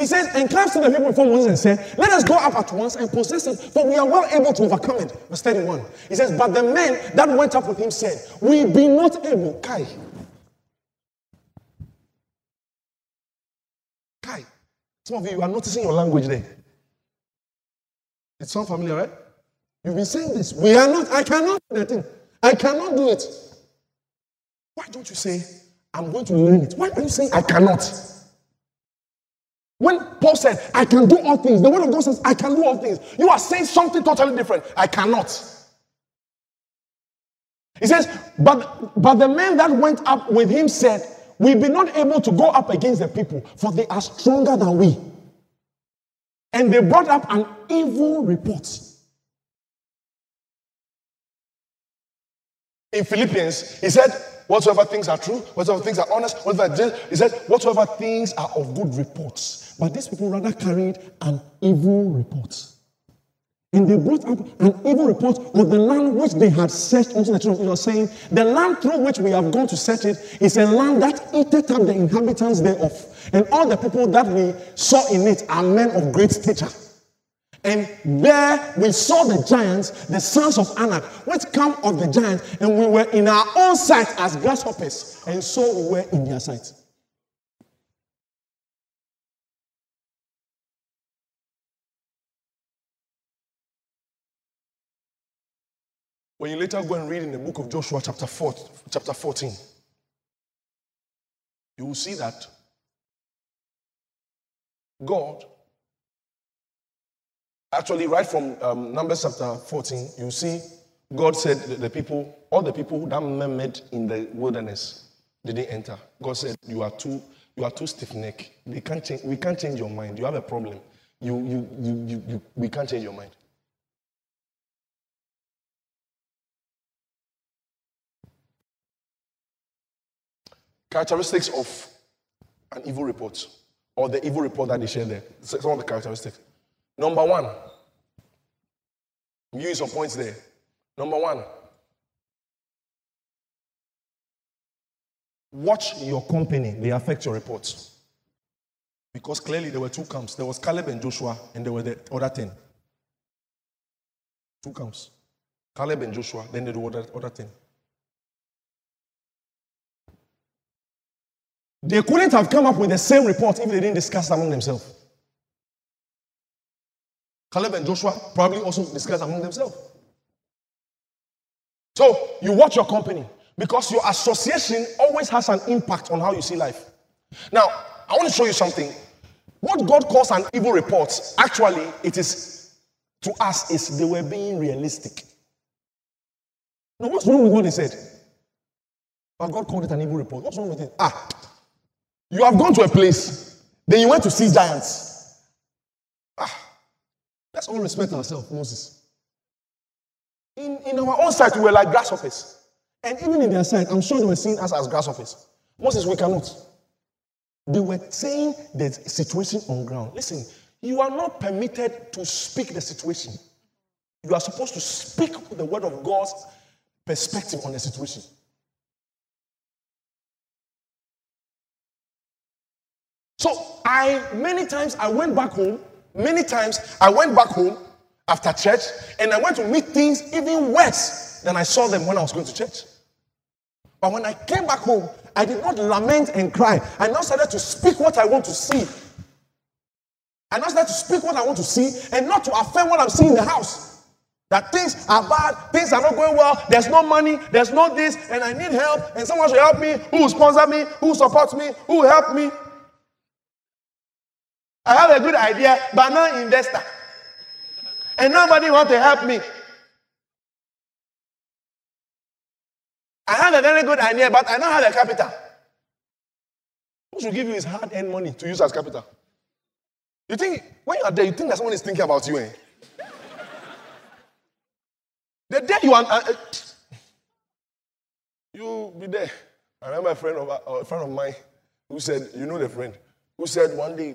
He says, and comes to the people before Moses and said, Let us go up at once and possess it, for we are well able to overcome it. Verse 31. He says, But the men that went up with him said, We be not able. Kai. Kai. Some of you, are noticing your language there. It sound familiar, right? You've been saying this. We are not, I cannot do that thing. I cannot do it. Why don't you say, I'm going to learn it? Why are you saying I cannot? When Paul said, I can do all things, the word of God says, I can do all things. You are saying something totally different. I cannot. He says, but, but the men that went up with him said, We be not able to go up against the people, for they are stronger than we. And they brought up an evil report. In Philippians, he said, Whatsoever things are true, whatsoever things are honest, whatsoever just, he said, Whatsoever things are of good reports. But these people rather carried an evil report. And they brought up an evil report of the land which they had searched unto the children of Israel, saying, The land through which we have gone to search it is a land that eateth up the inhabitants thereof. And all the people that we saw in it are men of great stature. And there we saw the giants, the sons of Anak, which come of the giants, and we were in our own sight as grasshoppers, and so we were in their sight. When you later go and read in the book of Joshua, chapter 4, chapter 14, you will see that God, actually, right from um, Numbers chapter 14, you see God said the people, all the people that men met in the wilderness, didn't enter. God said, "You are too, you are too stiff-necked. We can't change. We can't change your mind. You have a problem. You, you, you, you, you we can't change your mind." Characteristics of an evil report, or the evil report that they share there. Some of the characteristics. Number one, I'm using some points there. Number one, watch your company, they affect your reports. Because clearly there were two camps. There was Caleb and Joshua, and there were the other ten. Two camps. Caleb and Joshua, then there were the other ten. They couldn't have come up with the same report if they didn't discuss among themselves. Caleb and Joshua probably also discussed among themselves. So you watch your company because your association always has an impact on how you see life. Now, I want to show you something. What God calls an evil report, actually, it is to us is they were being realistic. Now, what's wrong with what they said? But God called it an evil report. What's wrong with it? Ah, you have gone to a place, then you went to see giants. Ah, let's all respect ourselves, Moses. In, in our own sight, we were like grasshoppers. And even in their sight, I'm sure they were seeing us as grasshoppers. Moses, we cannot. They were saying the situation on ground. Listen, you are not permitted to speak the situation. You are supposed to speak the word of God's perspective on the situation. So I many times I went back home. Many times I went back home after church, and I went to meet things even worse than I saw them when I was going to church. But when I came back home, I did not lament and cry. I now started to speak what I want to see. I now started to speak what I want to see and not to affirm what I'm seeing in the house. That things are bad, things are not going well, there's no money, there's no this, and I need help, and someone should help me, who sponsor me, who supports me, who help me. I have a good idea, but no investor. And nobody want to help me. I have a very good idea, but I don't have a capital. Who should give you his hard earned money to use as capital? You think, when you are there, you think that someone is thinking about you, eh? the day you are, uh, uh, you be there. I remember a friend of, a friend of mine who said, you know the friend, who said one day,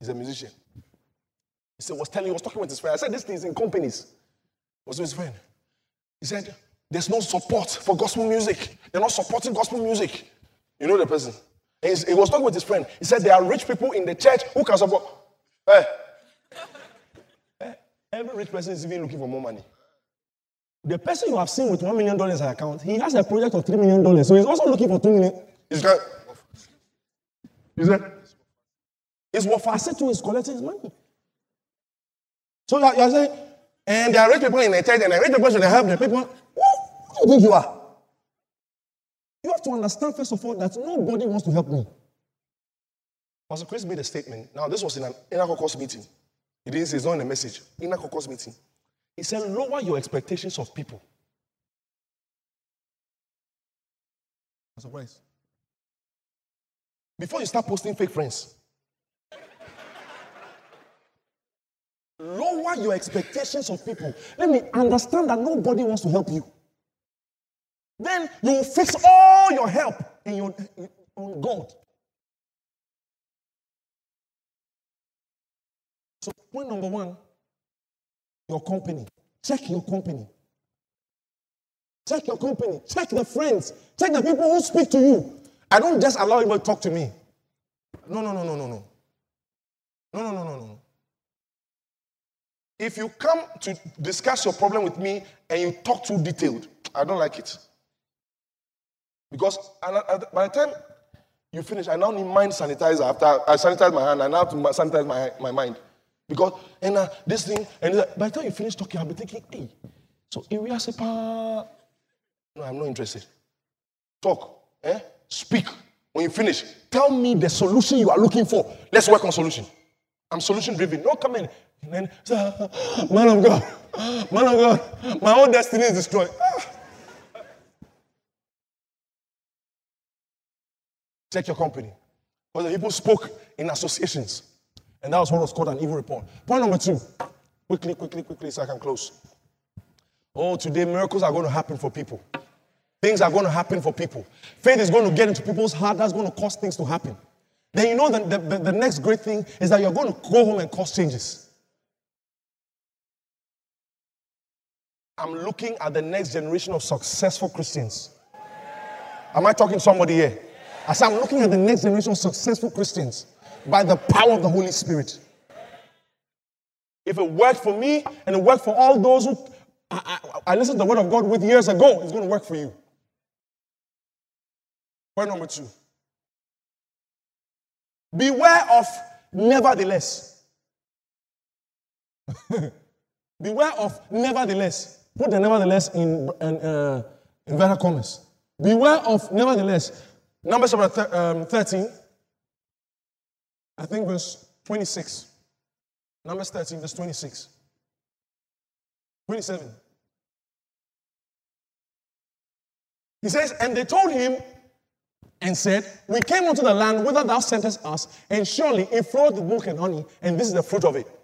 he's a musician. He said, was telling, he was talking with his friend. I said, this thing is in companies. Was with his friend. He said, there's no support for gospel music. They're not supporting gospel music. You know the person. He's- he was talking with his friend. He said, there are rich people in the church who can support. Eh. Eh, Every rich person is even looking for more money. The person you have seen with $1 million in account, he has a project of $3 million. So he's also looking for 2 million. He's got. Is that? It's what Facetu is collecting his money. So you're, you're saying, and there are rich people in the church, and the rich people should help the people. Who, do you think you are? You have to understand, first of all, that nobody wants to help me. Pastor Chris made a statement. Now, this was in an inner caucus meeting. He didn't say it's not in a message. Inner caucus meeting. He said, lower your expectations of people. I'm. Before you start posting fake friends, lower your expectations of people. Let me understand that nobody wants to help you. Then you will fix all your help in your, on God. So, point number one your company. Check your company. Check your company. Check the friends. Check the people who speak to you. I don't just allow anybody to talk to me. No, no, no, no, no, no. No, no, no, no, no. If you come to discuss your problem with me and you talk too detailed, I don't like it. Because by the time you finish, I now need mind sanitizer. After I sanitize my hand, I now have to sanitize my, my mind. Because, and uh, this thing, and that. by the time you finish talking, I'll be thinking, hey, so if we are sepa, no, I'm not interested. Talk, eh? Speak. When you finish, tell me the solution you are looking for. Let's work on solution. I'm solution driven. No, come in. And man of God, man of God, my whole destiny is destroyed. Check your company. Because the people spoke in associations. And that was what was called an evil report. Point number two. Quickly, quickly, quickly, so I can close. Oh, today miracles are going to happen for people. Things are going to happen for people. Faith is going to get into people's heart. That's going to cause things to happen. Then you know that the, the, the next great thing is that you're going to go home and cause changes. I'm looking at the next generation of successful Christians. Am I talking to somebody here? I said, I'm looking at the next generation of successful Christians by the power of the Holy Spirit. If it worked for me and it worked for all those who I, I, I listened to the word of God with years ago, it's going to work for you. Point number two. Beware of nevertheless. Beware of nevertheless. Put the nevertheless in, in, uh, inverted commas. Beware of nevertheless. Numbers chapter thir- um, 13, I think verse 26. Numbers 13, verse 26. 27. He says, And they told him and said, We came unto the land whither thou sentest us, and surely it flowed with milk and honey, and this is the fruit of it.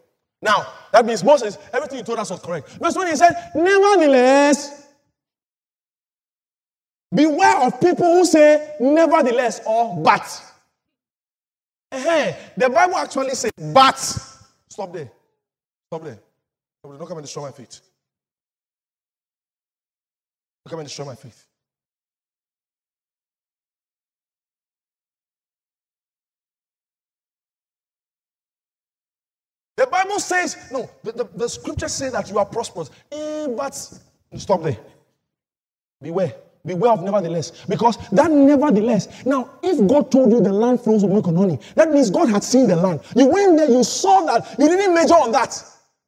Now, that means Moses, everything he told us was correct. Verse 20, he said, Nevertheless, beware of people who say nevertheless or but. Eh, The Bible actually says but. Stop there. Stop there. Stop there. Don't come and destroy my faith. Don't come and destroy my faith. The Bible says, no, the, the, the scripture says that you are prosperous. Eh, but stop there. Beware. Beware of nevertheless. Because that nevertheless. Now, if God told you the land flows with milk and honey, that means God had seen the land. You went there, you saw that, you didn't measure on that.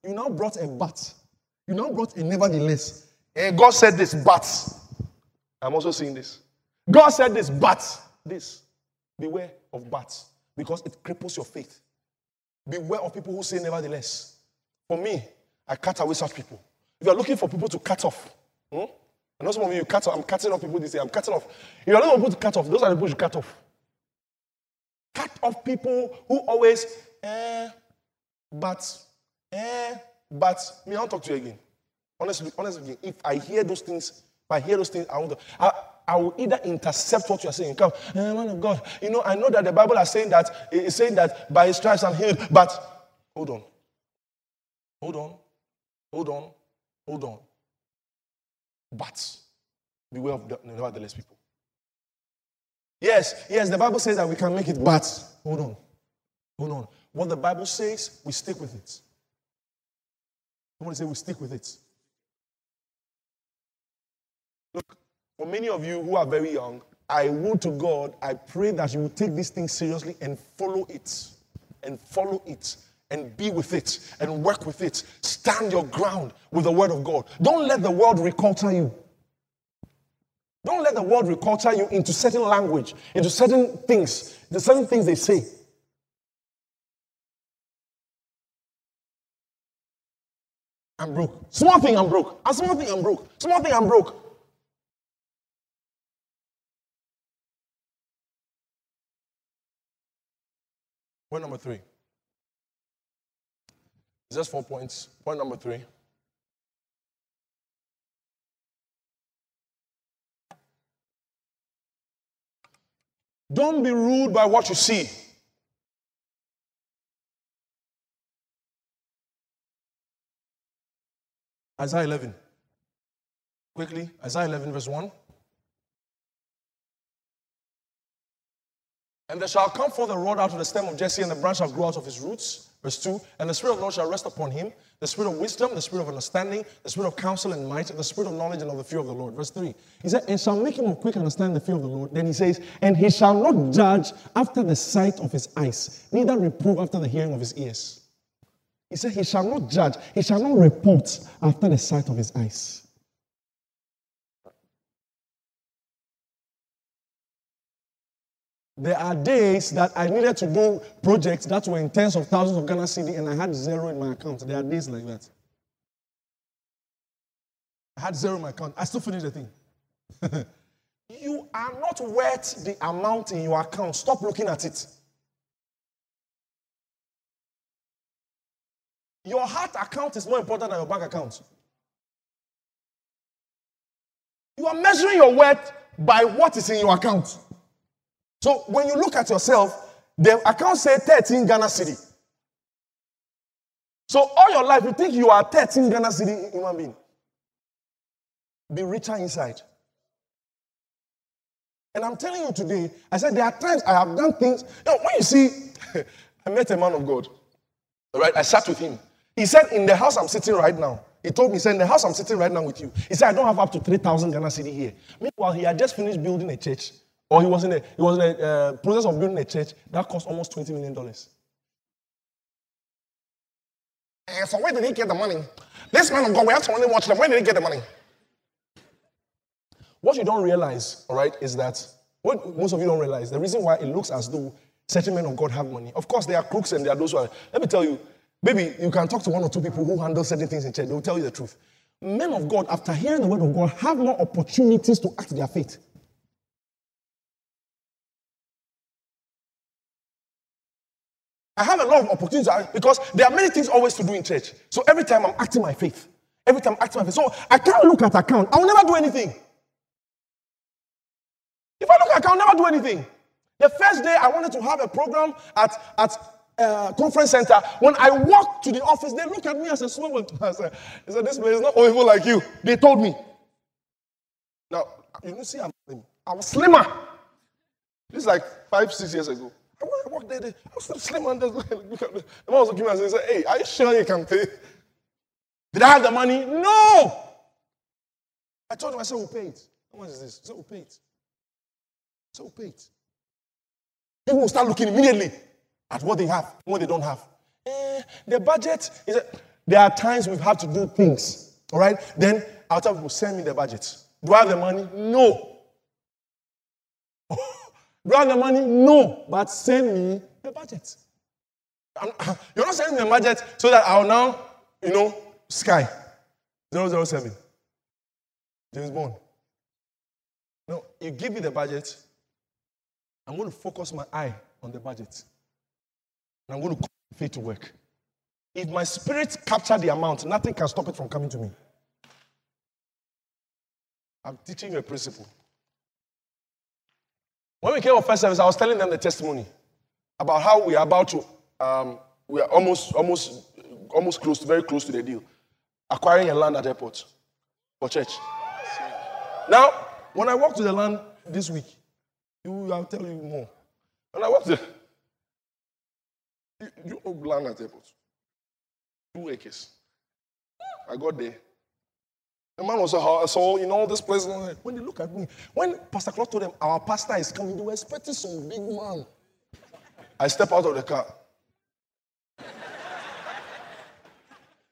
You now brought a but. You now brought a nevertheless. And God said this, but. I'm also seeing this. God said this, but. This. Beware of but. Because it cripples your faith. Beware of people who say nevertheless. For me, I cut away such people. If you're looking for people to cut off, hmm? I know some of you, you cut off, I'm cutting off people this year, I'm cutting off. You're looking for people to cut off, those are the people you cut off. Cut off people who always, eh, but, eh, but, me, I won't talk to you again. Honestly, honestly, if I hear those things, if I hear those things, I want to, I, I will either intercept what you are saying. Come, eh, man of God, you know, I know that the Bible is saying that, it's saying that by his stripes I'm healed, but hold on. Hold on. Hold on. Hold on. But beware of the nevertheless people. Yes, yes, the Bible says that we can make it, but hold on. Hold on. What the Bible says, we stick with it. Somebody say we stick with it. Look, for many of you who are very young, I would to God, I pray that you will take this thing seriously and follow it. And follow it. And be with it. And work with it. Stand your ground with the word of God. Don't let the world reculture you. Don't let the world reculture you into certain language, into certain things, the certain things they say. I'm broke. Small thing, I'm broke. A small thing, I'm broke. Small thing, I'm broke. Point number three. Just four points. Point number three. Don't be ruled by what you see. Isaiah 11. Quickly, Isaiah 11, verse 1. And there shall come forth a rod out of the stem of Jesse, and the branch shall grow out of his roots. Verse 2 And the Spirit of the Lord shall rest upon him the Spirit of wisdom, the Spirit of understanding, the Spirit of counsel and might, the Spirit of knowledge and of the fear of the Lord. Verse 3 He said, And shall make him of quick understand the fear of the Lord. Then he says, And he shall not judge after the sight of his eyes, neither reprove after the hearing of his ears. He said, He shall not judge, he shall not report after the sight of his eyes. There are days that I needed to do projects that were in tens of thousands of Ghana cedi and I had zero in my account. There are days like that. I had zero in my account. I still finished the thing. you are not worth the amount in your account. Stop looking at it. Your heart account is more important than your bank account. You are measuring your worth by what is in your account. So when you look at yourself, the account say 13 Ghana cedi. So all your life you think you are 13 Ghana cedi human being. Be richer inside. And I'm telling you today, I said there are times I have done things. You know, when you see, I met a man of God. All right, I sat with him. He said, In the house I'm sitting right now, he told me, he said, In the house I'm sitting right now with you. He said, I don't have up to 3,000 Ghana cedi here. Meanwhile, he had just finished building a church. Or he was in a, he was in a uh, process of building a church that cost almost $20 million. And so where did he get the money? This man of God, we have to only watch them. Where did he get the money? What you don't realize, all right, is that what most of you don't realize, the reason why it looks as though certain men of God have money. Of course, there are crooks and there are those who are. Let me tell you, maybe you can talk to one or two people who handle certain things in church. They'll tell you the truth. Men of God, after hearing the word of God, have more opportunities to act their faith. I have a lot of opportunities because there are many things always to do in church. So every time I'm acting my faith, every time I'm acting my faith. So I can't look at account. I'll never do anything. If I look at account, I'll never do anything. The first day I wanted to have a program at, at uh, conference center. When I walked to the office, they looked at me as a small one. I said, I this place is not for like you. They told me. Now, you see I'm slim. I was slimmer. This is like five, six years ago. I wa- I walked there, I was still slimmer. And. The man was looking at me and said, hey, are you sure you can pay? Did I have the money? No. I told him, I said, we'll pay it. How much is this? He said, we'll pay it. I we'll pay it. People will start looking immediately at what they have, what they don't have. Eh, the budget is. A, there are times we've had to do things, all right? Then I'll tell people, send me the budget. Do I have the money? No. Do the money? No. But send me the budget. I'm- you're not sending me budget so that I'll now, you know, sky 007. James Bond. No, you give me the budget. I'm going to focus my eye on the budget. And I'm going to faith to work. If my spirit capture the amount, nothing can stop it from coming to me. I'm teaching you a principle. When we came on first service, I was telling them the testimony about how we are about to, um, we are almost, almost, almost close, to, very close to the deal, acquiring a land at airport for church. Now, when I walk to the land this week, I'll tell you more. When I walked there, you, you land at airport, two acres. I got there. The man was so, so in all this place. When they look at me, when Pastor Claude told them our pastor is coming, they were expecting some big man. I step out of the car.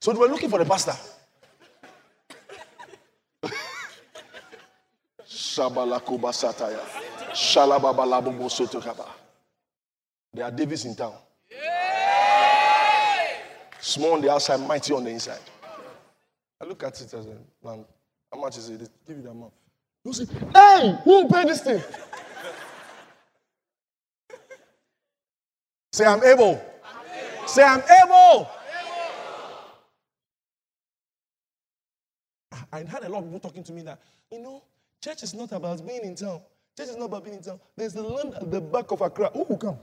So they were looking for the pastor. Shabalakuba sataya. Shalababalabumbo sotokaba. There are Davids in town. Small on the outside, mighty on the inside. I look at it as a man. How much is it? They Give you the amount. You say, hey, who will pay this thing? say, I'm able. Say, I'm able. I had a lot of people talking to me that, you know, church is not about being in town. Church is not about being in town. There's the land at the back of Accra. Who will come?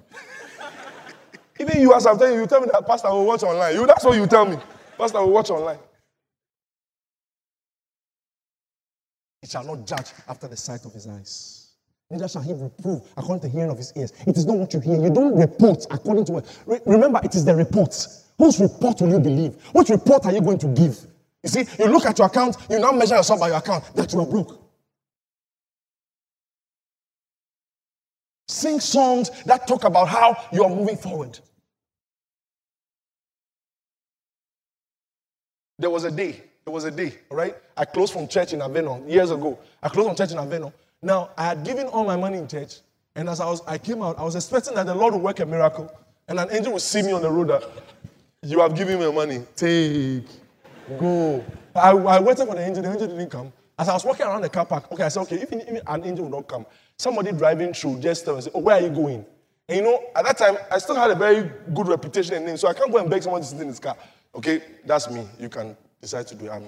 Even you, as I'm telling you, you tell me that Pastor will watch online. You, that's what you tell me. Pastor will watch online. He shall not judge after the sight of his eyes. Neither shall he reprove according to the hearing of his ears. It is not what you hear. You don't report according to what. Re- remember, it is the report. Whose report will you believe? Which report are you going to give? You see, you look at your account, you now measure yourself by your account that you are broke. Sing songs that talk about how you are moving forward. There was a day, there was a day, all right? I closed from church in Avenor years ago. I closed from church in Avenor. Now, I had given all my money in church, and as I was, I came out, I was expecting that the Lord would work a miracle, and an angel would see me on the road that you have given me money. Take, go. I, I waited for the angel, the angel didn't come. As I was walking around the car park, okay, I said, okay, if an angel would not come, somebody driving through just tell me, oh, where are you going? And you know, at that time, I still had a very good reputation and name, so I can't go and beg someone to sit in his car. Okay, that's me. You can decide to do it. I'm.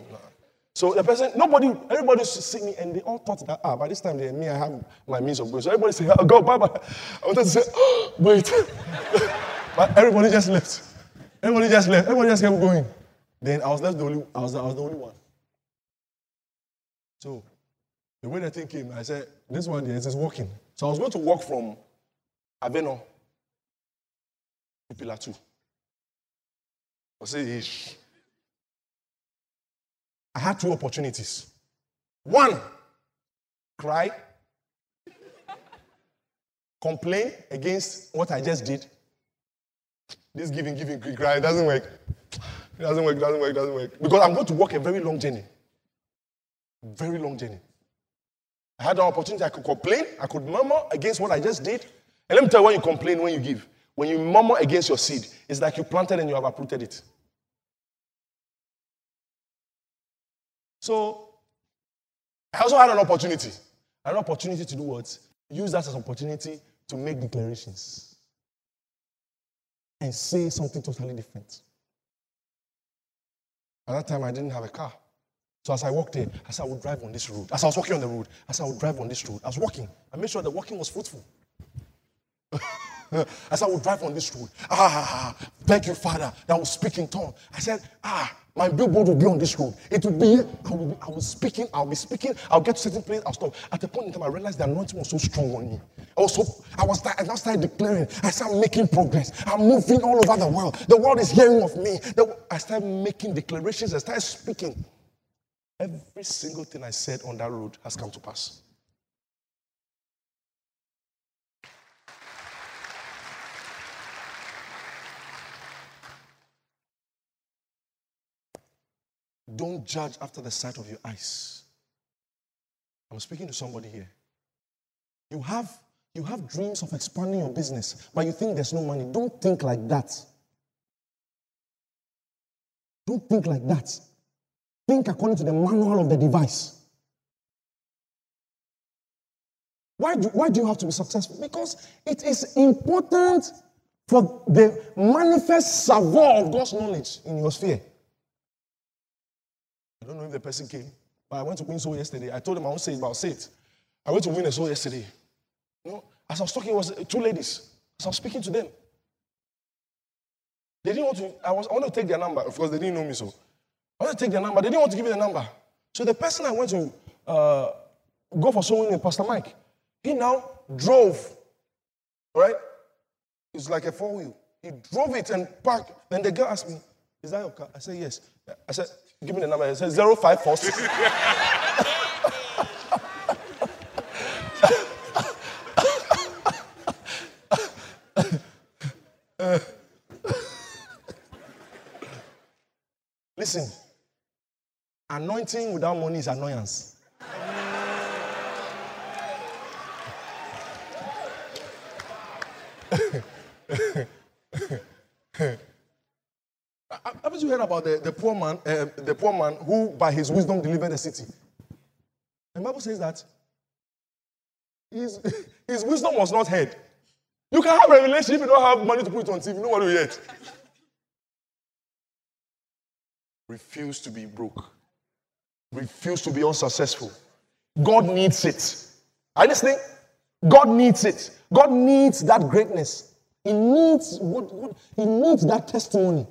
So the person, nobody, everybody to see me, and they all thought that, ah, by this time, they, me, I have my means of going. So everybody say, oh, go, bye bye. I wanted to say, oh, wait. but everybody just left. Everybody just left. Everybody just kept going. Then I was left the only, I was, I was the only one. So the way the thing came, I said, this one there is walking. So I was going to walk from Avenor to Pillar 2. I say, "Ish." I had two opportunities. One, cry, complain against what I just did. This giving, giving, cry, it doesn't work. It doesn't work, it doesn't work, it doesn't work. Because I'm going to walk a very long journey. Very long journey. I had an opportunity. I could complain. I could murmur against what I just did. And let me tell you when you complain, when you give, when you murmur against your seed, it's like you planted and you have uprooted it. So, I also had an opportunity. An opportunity to do what? Use that as an opportunity to make declarations and say something totally different. At that time, I didn't have a car. So as I walked there, I said, I would drive on this road, as I was walking on the road, as I would drive on this road, I was walking. I made sure the walking was fruitful. as I would drive on this road, ah, thank you, Father, that I was speaking tongue. I said, ah, my billboard will be on this road. It will be, I will be, I was speaking, I'll be speaking, I'll get to certain place, I'll stop. At a point in time, I realized the anointing was so strong on me. I was so, I was, I now started declaring, I started making progress. I'm moving all over the world. The world is hearing of me. The, I started making declarations, I started speaking. Every single thing I said on that road has come to pass. Don't judge after the sight of your eyes. I'm speaking to somebody here. You have, you have dreams of expanding your business, but you think there's no money. Don't think like that. Don't think like that. Think according to the manual of the device. Why do, why do you have to be successful? Because it is important for the manifest savoir of God's knowledge in your sphere. I don't know if the person came, but I went to win soul yesterday. I told them I won't say it, but I'll say it. I went to win a soul yesterday. You know, as I was talking, it was two ladies. As I was speaking to them, they didn't want to. I was I wanted to take their number. Of course, they didn't know me, so I wanted to take their number. They didn't want to give me the number. So the person I went to uh, go for soul winning, Pastor Mike, he now drove. Right? It's like a four wheel. He drove it and parked. Then the girl asked me, "Is that your car?" I said, "Yes." I said, Give me the number. It says 0546. Listen, anointing without money is annoyance. you heard about the, the poor man, uh, the poor man who by his wisdom delivered the city? The Bible says that his, his wisdom was not heard. You can have revelation if you don't have money to put it on TV. Nobody will it. Refuse to be broke. Refuse to be unsuccessful. God needs it. Are you listening? God needs it. God needs that greatness. He needs what, what he needs that testimony.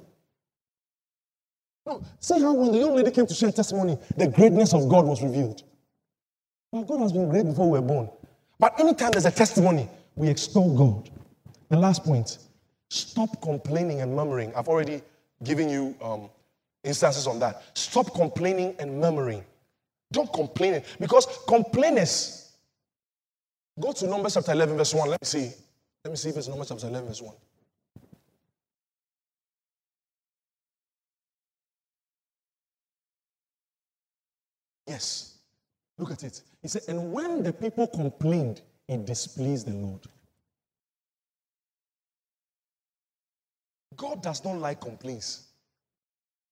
No, see how when the young lady came to share testimony, the greatness of God was revealed. Well, God has been great before we were born. But anytime there's a testimony, we extol God. The last point stop complaining and murmuring. I've already given you um, instances on that. Stop complaining and murmuring. Don't complain because complainers. Go to Numbers chapter 11, verse 1. Let me see. Let me see if it's Numbers chapter 11, verse 1. Yes. Look at it. He said, and when the people complained, it displeased the Lord. God does not like complaints.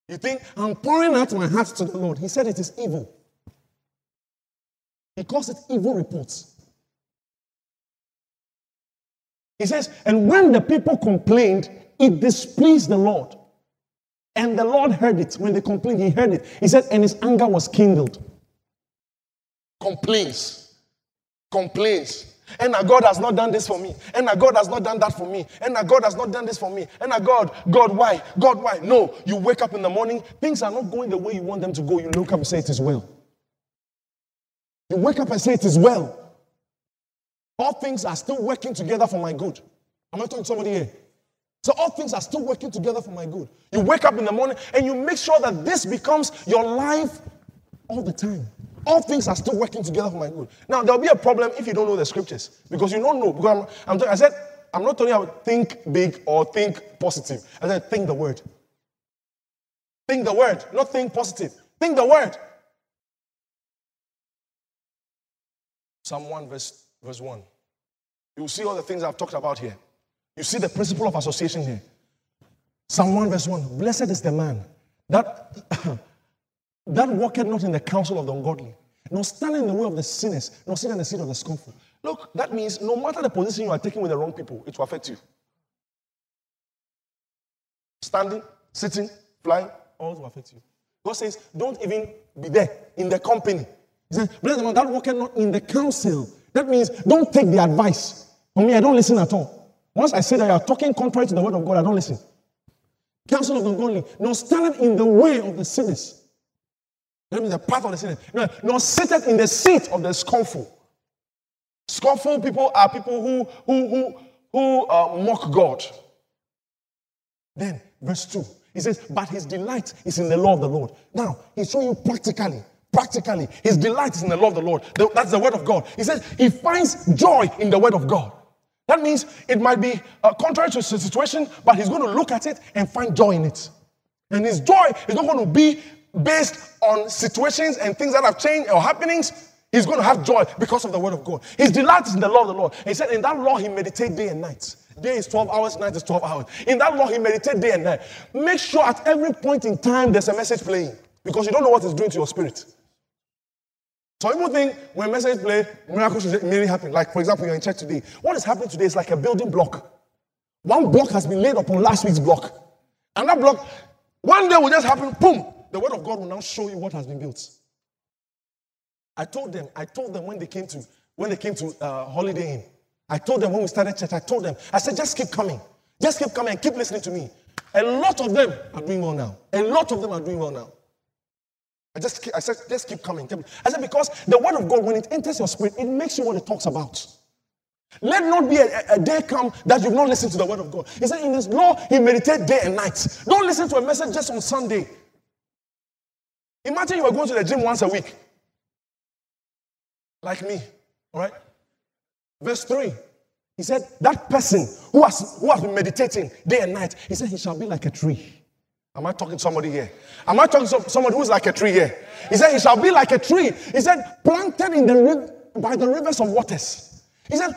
You think, I'm pouring out my heart to the Lord. He said it is evil. He calls it evil reports. He says, and when the people complained, it displeased the Lord. And the Lord heard it. When they complained, he heard it. He said, and his anger was kindled. Complaints. Complaints. And now God has not done this for me. And now God has not done that for me. And now God has not done this for me. And now God, God, why? God, why? No. You wake up in the morning, things are not going the way you want them to go. You look up and say, It is well. You wake up and say, It is well. All things are still working together for my good. Am I talking to somebody here? So all things are still working together for my good. You wake up in the morning and you make sure that this becomes your life all the time. All things are still working together for my good. Now there'll be a problem if you don't know the scriptures because you don't know. Because I'm, I'm I said I'm not telling you to think big or think positive. I said think the word. Think the word, not think positive. Think the word. Psalm 1, verse, verse 1. You will see all the things I've talked about here. You see the principle of association here. Psalm 1, verse 1. Blessed is the man that, that walketh not in the counsel of the ungodly, nor stand in the way of the sinners, nor sit in the seat of the scornful. Look, that means no matter the position you are taking with the wrong people, it will affect you. Standing, sitting, flying, all will affect you. God says, don't even be there in the company. He says, blessed the man that walketh not in the counsel. That means don't take the advice. For me, I don't listen at all. Once I say that you are talking contrary to the word of God, I don't listen. Counsel of the ungodly, nor stand in the way of the sinners. That means the path of the sinners. No, nor seated in the seat of the scornful. Scornful people are people who who who who uh, mock God. Then verse two, he says, "But his delight is in the law of the Lord." Now he's showing you practically, practically, his delight is in the law of the Lord. That's the word of God. He says he finds joy in the word of God. That means it might be uh, contrary to the situation, but he's going to look at it and find joy in it. And his joy is not going to be based on situations and things that have changed or happenings. He's going to have joy because of the word of God. His delight is in the law of the Lord. He said, In that law, he meditates day and night. Day is 12 hours, night is 12 hours. In that law, he meditates day and night. Make sure at every point in time there's a message playing because you don't know what it's doing to your spirit. Some people think when message play, miracles should immediately happen. Like, for example, you're in church today. What is happening today is like a building block. One block has been laid upon last week's block. And that block, one day will just happen, boom, the word of God will now show you what has been built. I told them, I told them when they came to when they came to uh, Holiday Inn. I told them when we started church, I told them, I said, just keep coming. Just keep coming and keep listening to me. A lot of them are doing well now. A lot of them are doing well now. I just keep, I said, just keep coming. I said, because the word of God, when it enters your spirit, it makes you what it talks about. Let not be a, a- day come that you've not listened to the word of God. He said, in his law, he meditates day and night. Don't listen to a message just on Sunday. Imagine you were going to the gym once a week. Like me. All right? Verse 3. He said, That person who has, who has been meditating day and night, he said, He shall be like a tree. Am I talking to somebody here? Am I talking to somebody who's like a tree here? He said, He shall be like a tree. He said, Planted in the by the rivers of waters. He said,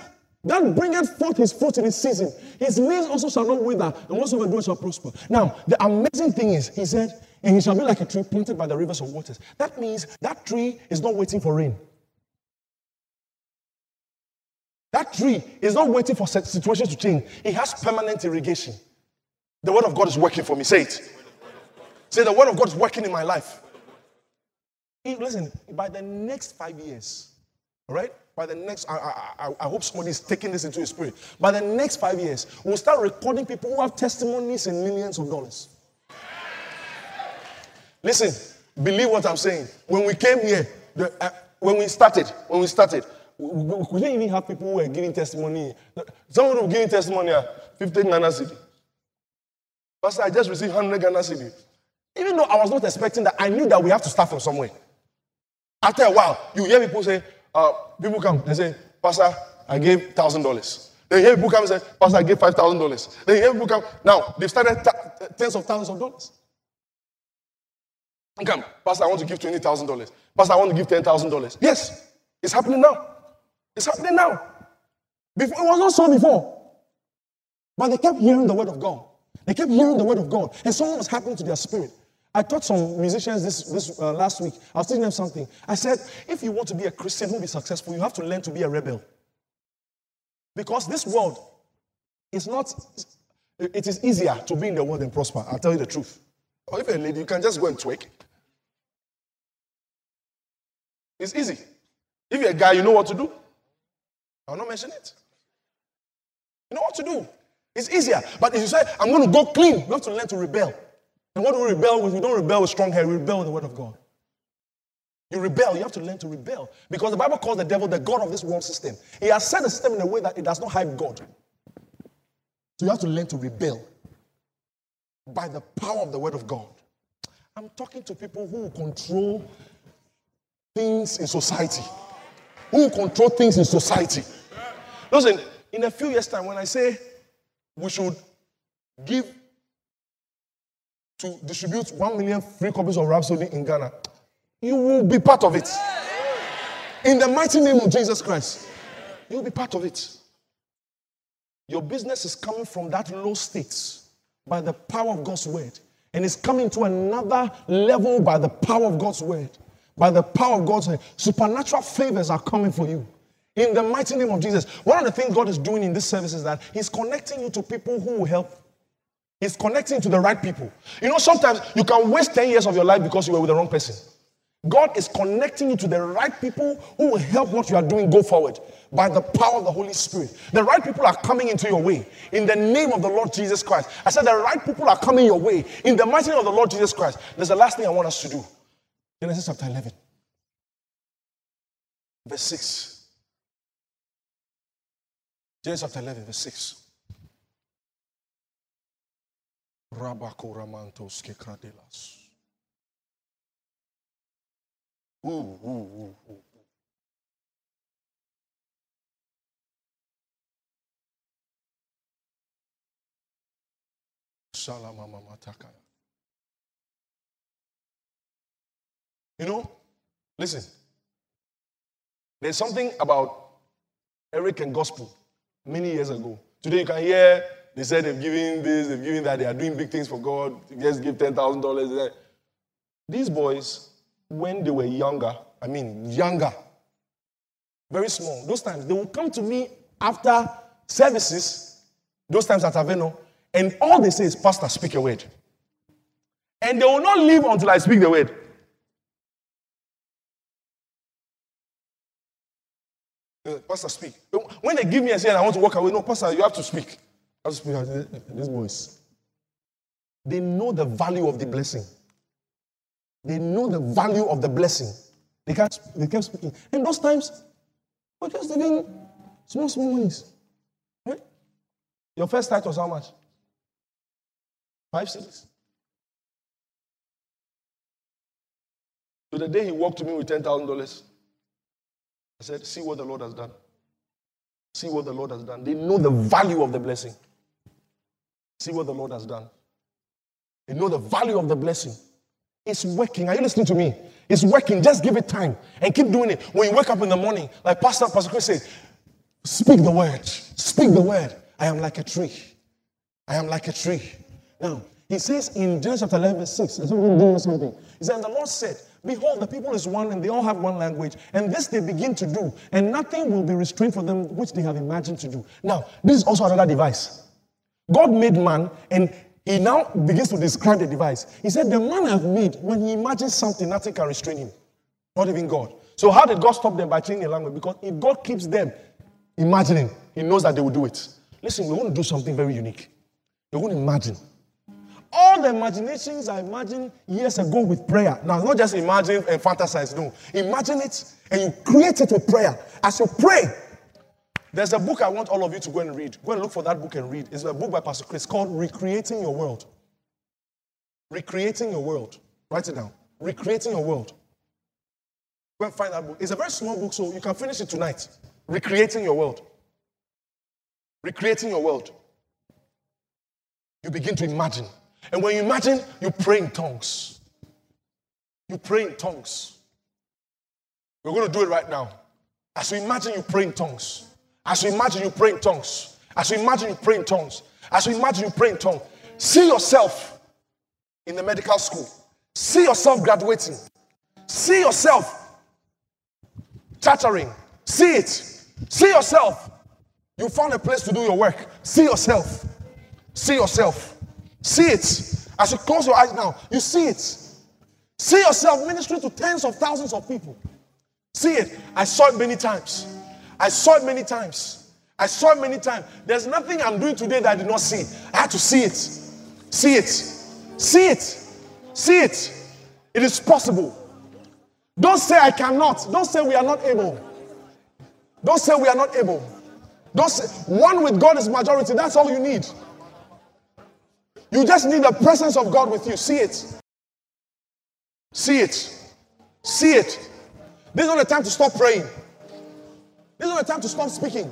That bringeth forth his fruit in his season. His leaves also shall not wither, and whatsoever doeth shall prosper. Now, the amazing thing is, he said, And he shall be like a tree planted by the rivers of waters. That means that tree is not waiting for rain. That tree is not waiting for situations to change. It has permanent irrigation. The word of God is working for me. Say it. Say the word of God is working in my life. Listen, by the next five years, all right? By the next, I, I, I, hope somebody is taking this into his spirit. By the next five years, we'll start recording people who have testimonies in millions of dollars. Listen, believe what I'm saying. When we came here, the, uh, when we started, when we started, we, we, we didn't even have people who were giving testimony. Someone who giving testimony at 15 Ghana cedi. Pastor, I just received 100 Ghana cedi. Even though I was not expecting that, I knew that we have to start from somewhere. After a while, you hear people say, uh, people come they say, Pastor, I gave thousand dollars. Then you hear people come and say, Pastor, I gave five thousand dollars. Then you hear people come. Now they've started ta- tens of thousands of dollars. Come, Pastor, I want to give twenty thousand dollars. Pastor, I want to give ten thousand dollars. Yes, it's happening now. It's happening now. Before it was not so before. But they kept hearing the word of God. They kept hearing the word of God, and something was happening to their spirit. I taught some musicians this, this uh, last week. I was teaching them something. I said, if you want to be a Christian who will be successful, you have to learn to be a rebel. Because this world is not, it is easier to be in the world than prosper. I'll tell you the truth. Or if you're a lady, you can just go and twerk. It's easy. If you're a guy, you know what to do. I'll not mention it. You know what to do. It's easier. But if you say, I'm going to go clean, you have to learn to rebel. And what do we rebel with? We don't rebel with strong hair, we rebel with the word of God. You rebel, you have to learn to rebel. Because the Bible calls the devil the God of this world system. He has set the system in a way that it does not hype God. So you have to learn to rebel by the power of the word of God. I'm talking to people who control things in society, who control things in society. Listen, in a few years' time, when I say we should give to distribute one million free copies of Rhapsody in Ghana, you will be part of it. In the mighty name of Jesus Christ, you'll be part of it. Your business is coming from that low state by the power of God's word. And it's coming to another level by the power of God's word. By the power of God's word. Supernatural favors are coming for you. In the mighty name of Jesus. One of the things God is doing in this service is that He's connecting you to people who will help. He's connecting to the right people. You know, sometimes you can waste 10 years of your life because you were with the wrong person. God is connecting you to the right people who will help what you are doing go forward by the power of the Holy Spirit. The right people are coming into your way in the name of the Lord Jesus Christ. I said, The right people are coming your way in the mighty name of the Lord Jesus Christ. There's the last thing I want us to do Genesis chapter 11, verse 6. Genesis chapter 11, verse 6. Rabakoramantos kekradelas. Ooh, ooh, ooh, ooh. You know, listen. There's something about Eric and gospel many years ago. Today you can hear they said they've given this, they've given that, they are doing big things for God. Just give ten thousand dollars. These boys, when they were younger, I mean younger, very small. Those times they will come to me after services. Those times at Avenor, and all they say is, Pastor, speak a word. And they will not leave until I speak the word. Pastor, speak. When they give me a say I want to walk away, no, Pastor, you have to speak. I have to speak. These boys. They know the value of the blessing. They know the value of the blessing. They kept, they kept speaking. And those times, we're just giving small, small monies. Right? Your first tithe was how much? Five cedis. So the day he walked to me with $10,000, I said, See what the Lord has done. See what the Lord has done. They know the value of the blessing. See what the Lord has done. They know the value of the blessing. It's working. Are you listening to me? It's working. Just give it time and keep doing it. When you wake up in the morning, like Pastor Pastor Chris said, speak the word. Speak the word. I am like a tree. I am like a tree. Now, he says in Genesis chapter 11, verse 6, something. He said, And the Lord said, Behold, the people is one, and they all have one language, and this they begin to do, and nothing will be restrained for them which they have imagined to do. Now, this is also another device. God made man, and he now begins to describe the device. He said, The man I've made, when he imagines something, nothing can restrain him. Not even God. So, how did God stop them by changing the language? Because if God keeps them imagining, He knows that they will do it. Listen, we want to do something very unique. We want to imagine. All the imaginations I imagined years ago with prayer. Now, not just imagine and fantasize, no. Imagine it and you create it with prayer. As you pray, there's a book I want all of you to go and read. Go and look for that book and read. It's a book by Pastor Chris called Recreating Your World. Recreating Your World. Write it down. Recreating Your World. Go and find that book. It's a very small book, so you can finish it tonight. Recreating Your World. Recreating Your World. You begin to imagine. And when you imagine, you pray in tongues. You pray in tongues. We're going to do it right now. As you imagine, you pray in tongues. As you imagine you pray in tongues, as you imagine you pray in tongues, as you imagine you pray in tongues, see yourself in the medical school. See yourself graduating. See yourself chattering. See it. See yourself. You found a place to do your work. See yourself. See yourself. See it. As you close your eyes now, you see it. See yourself ministering to tens of thousands of people. See it. I saw it many times. I saw it many times. I saw it many times. There's nothing I'm doing today that I did not see. I had to see it. See it. See it. See it. It is possible. Don't say I cannot. Don't say we are not able. Don't say we are not able. Don't say one with God is majority. That's all you need. You just need the presence of God with you. See it. See it. See it. This is not the time to stop praying. This is not the time to stop speaking.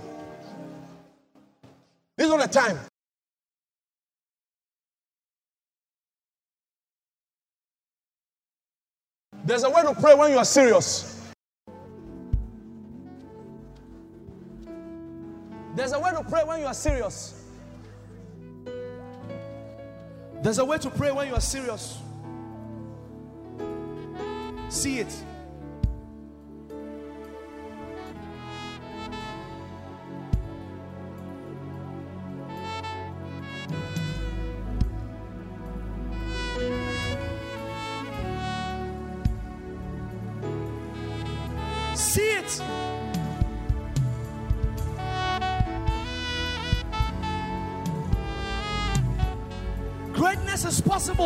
This is not the time. There's a way to pray when you are serious. There's a way to pray when you are serious. There's a way to pray when you are serious. See it.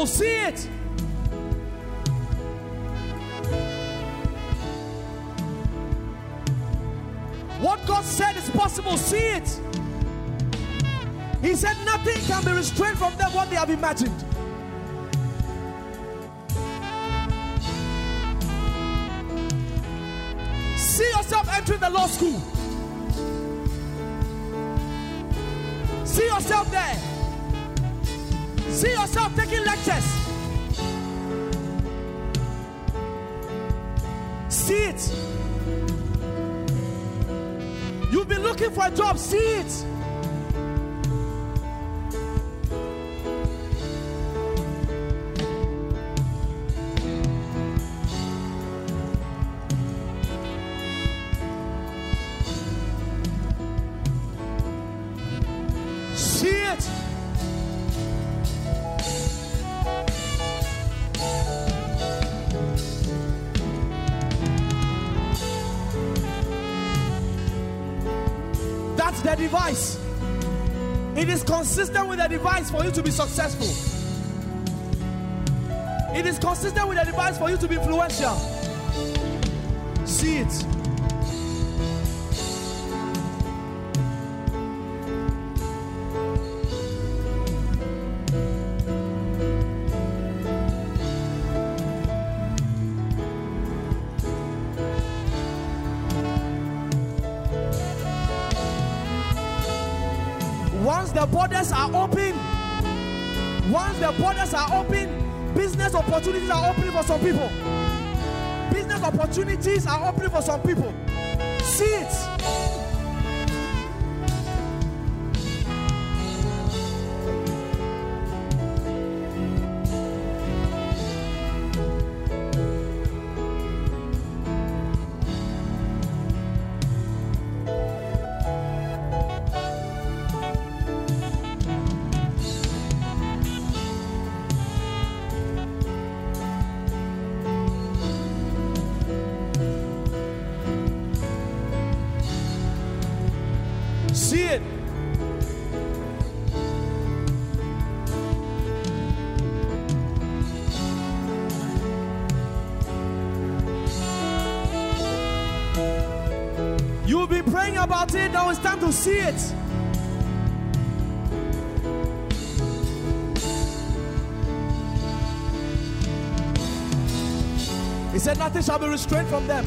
See it. What God said is possible. See it. He said nothing can be restrained from them what they have imagined. See yourself entering the law school. See yourself there. See yourself taking lectures. See it. You've been looking for a job. See it. For you to be successful. It is consistent with the device for you to be influential. See it. Some people. Business opportunities are opening for some people. See it. He said, Nothing shall be restrained from them.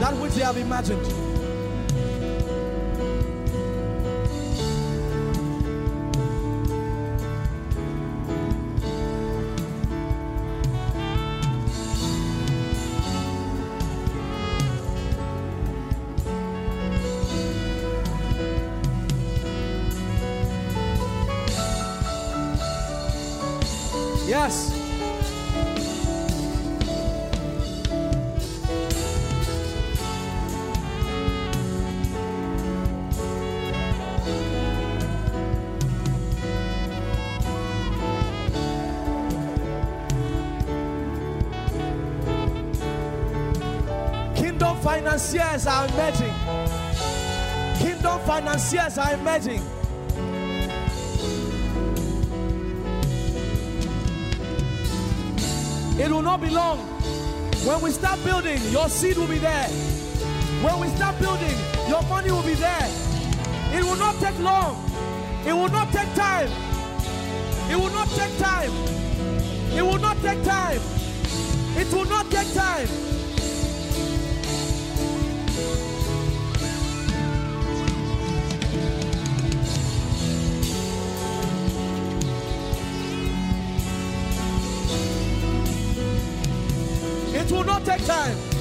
That which they have imagined. Emerging. It will not be long. When we start building, your seed will be there. When we start building, your money will be there. It will not take long. It will not take time. It will not take time. It will not take time. It will not take time. Take time.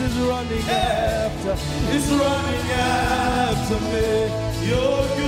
is running after, is running after me. Your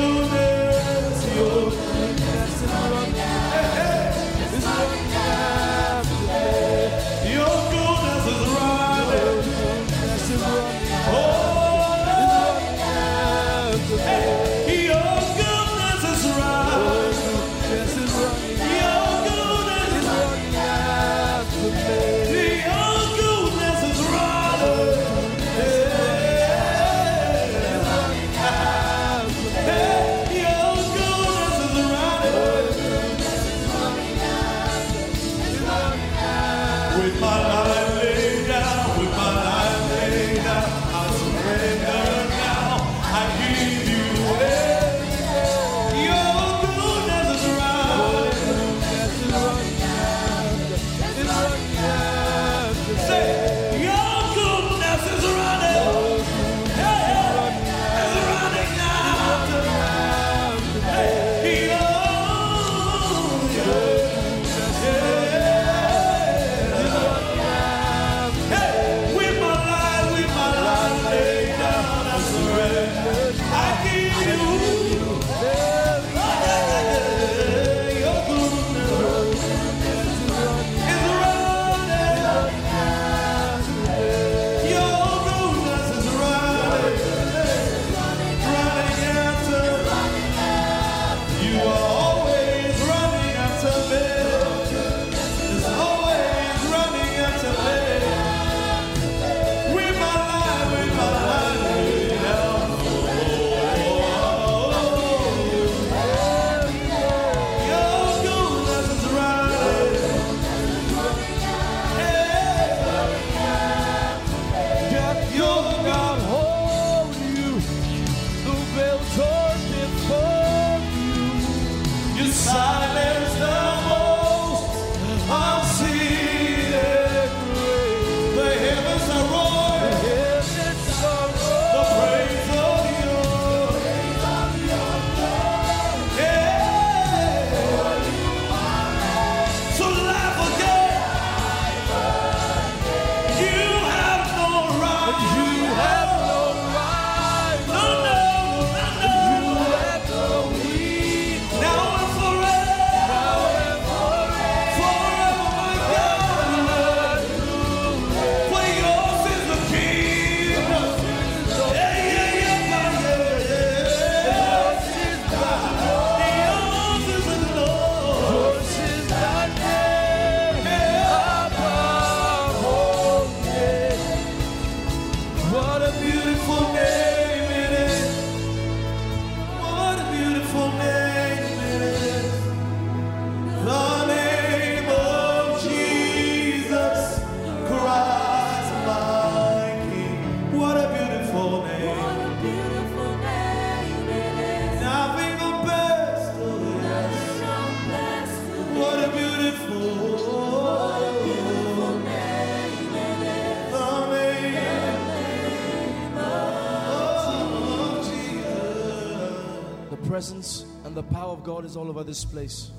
this place.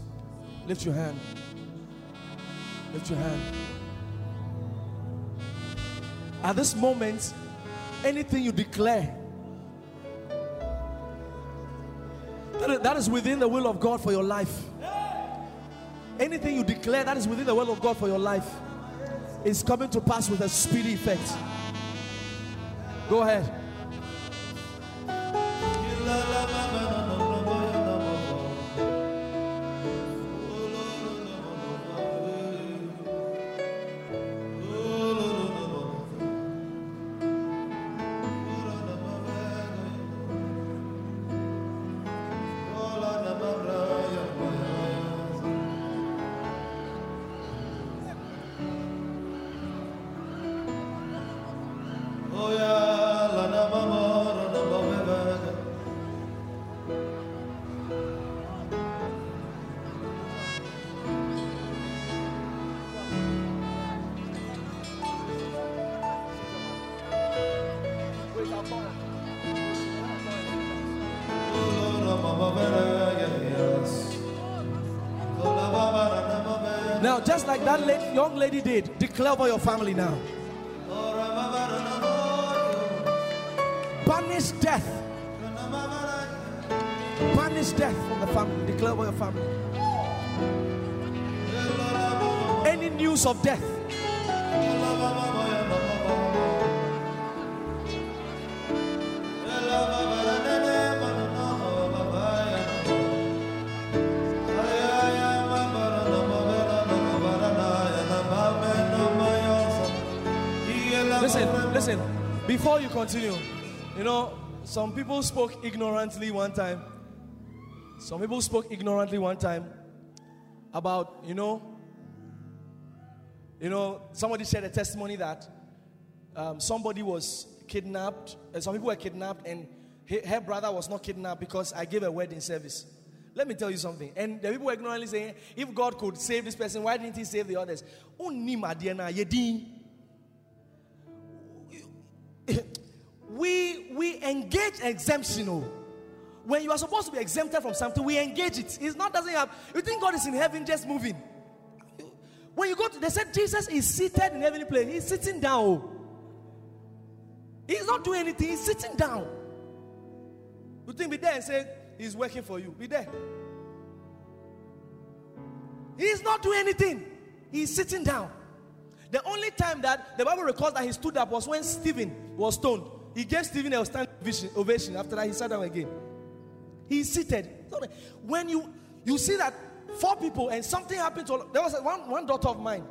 Lift your hand. Lift your hand. At this moment, anything you declare that, that is within the will of God for your life. Anything you declare that is within the will of God for your life is coming to pass with a speedy effect. Go ahead. Just like that young lady did, declare over your family now. Banish death. Banish death from the family. Declare over your family. Any news of death. Listen. Before you continue, you know, some people spoke ignorantly one time. Some people spoke ignorantly one time about, you know, you know, somebody shared a testimony that um, somebody was kidnapped. Uh, some people were kidnapped, and he- her brother was not kidnapped because I gave a wedding service. Let me tell you something. And the people were ignorantly saying, if God could save this person, why didn't He save the others? We we engage exemption. oh. When you are supposed to be exempted from something, we engage it. It's not doesn't have. You think God is in heaven just moving? When you go to, they said Jesus is seated in heavenly place. He's sitting down. oh. He's not doing anything. He's sitting down. You think be there and say he's working for you? Be there. He's not doing anything. He's sitting down. The only time that the Bible records that he stood up was when Stephen was stoned. He gave Stephen a standing ovation-. After that, he sat down again. He's seated. When you you see that four people and something happened to there was one, one daughter of mine.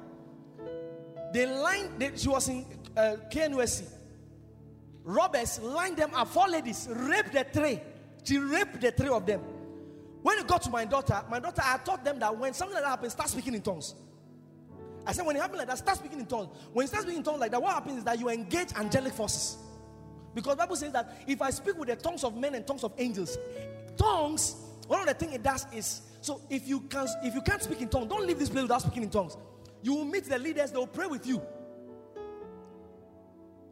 They lined. They, she was in uh, KNUST. Robbers lined them up. Four ladies raped the three. She raped the three of them. When it got to my daughter, my daughter, I taught them that when something like that happens, start speaking in tongues. I said, when it happens like that, start speaking in tongues. When you start speaking in tongues like that, what happens is that you engage angelic forces. Because Bible says that if I speak with the tongues of men and tongues of angels, tongues, one of the things it does is so if you can if you can't speak in tongues, don't leave this place without speaking in tongues. You will meet the leaders, they will pray with you.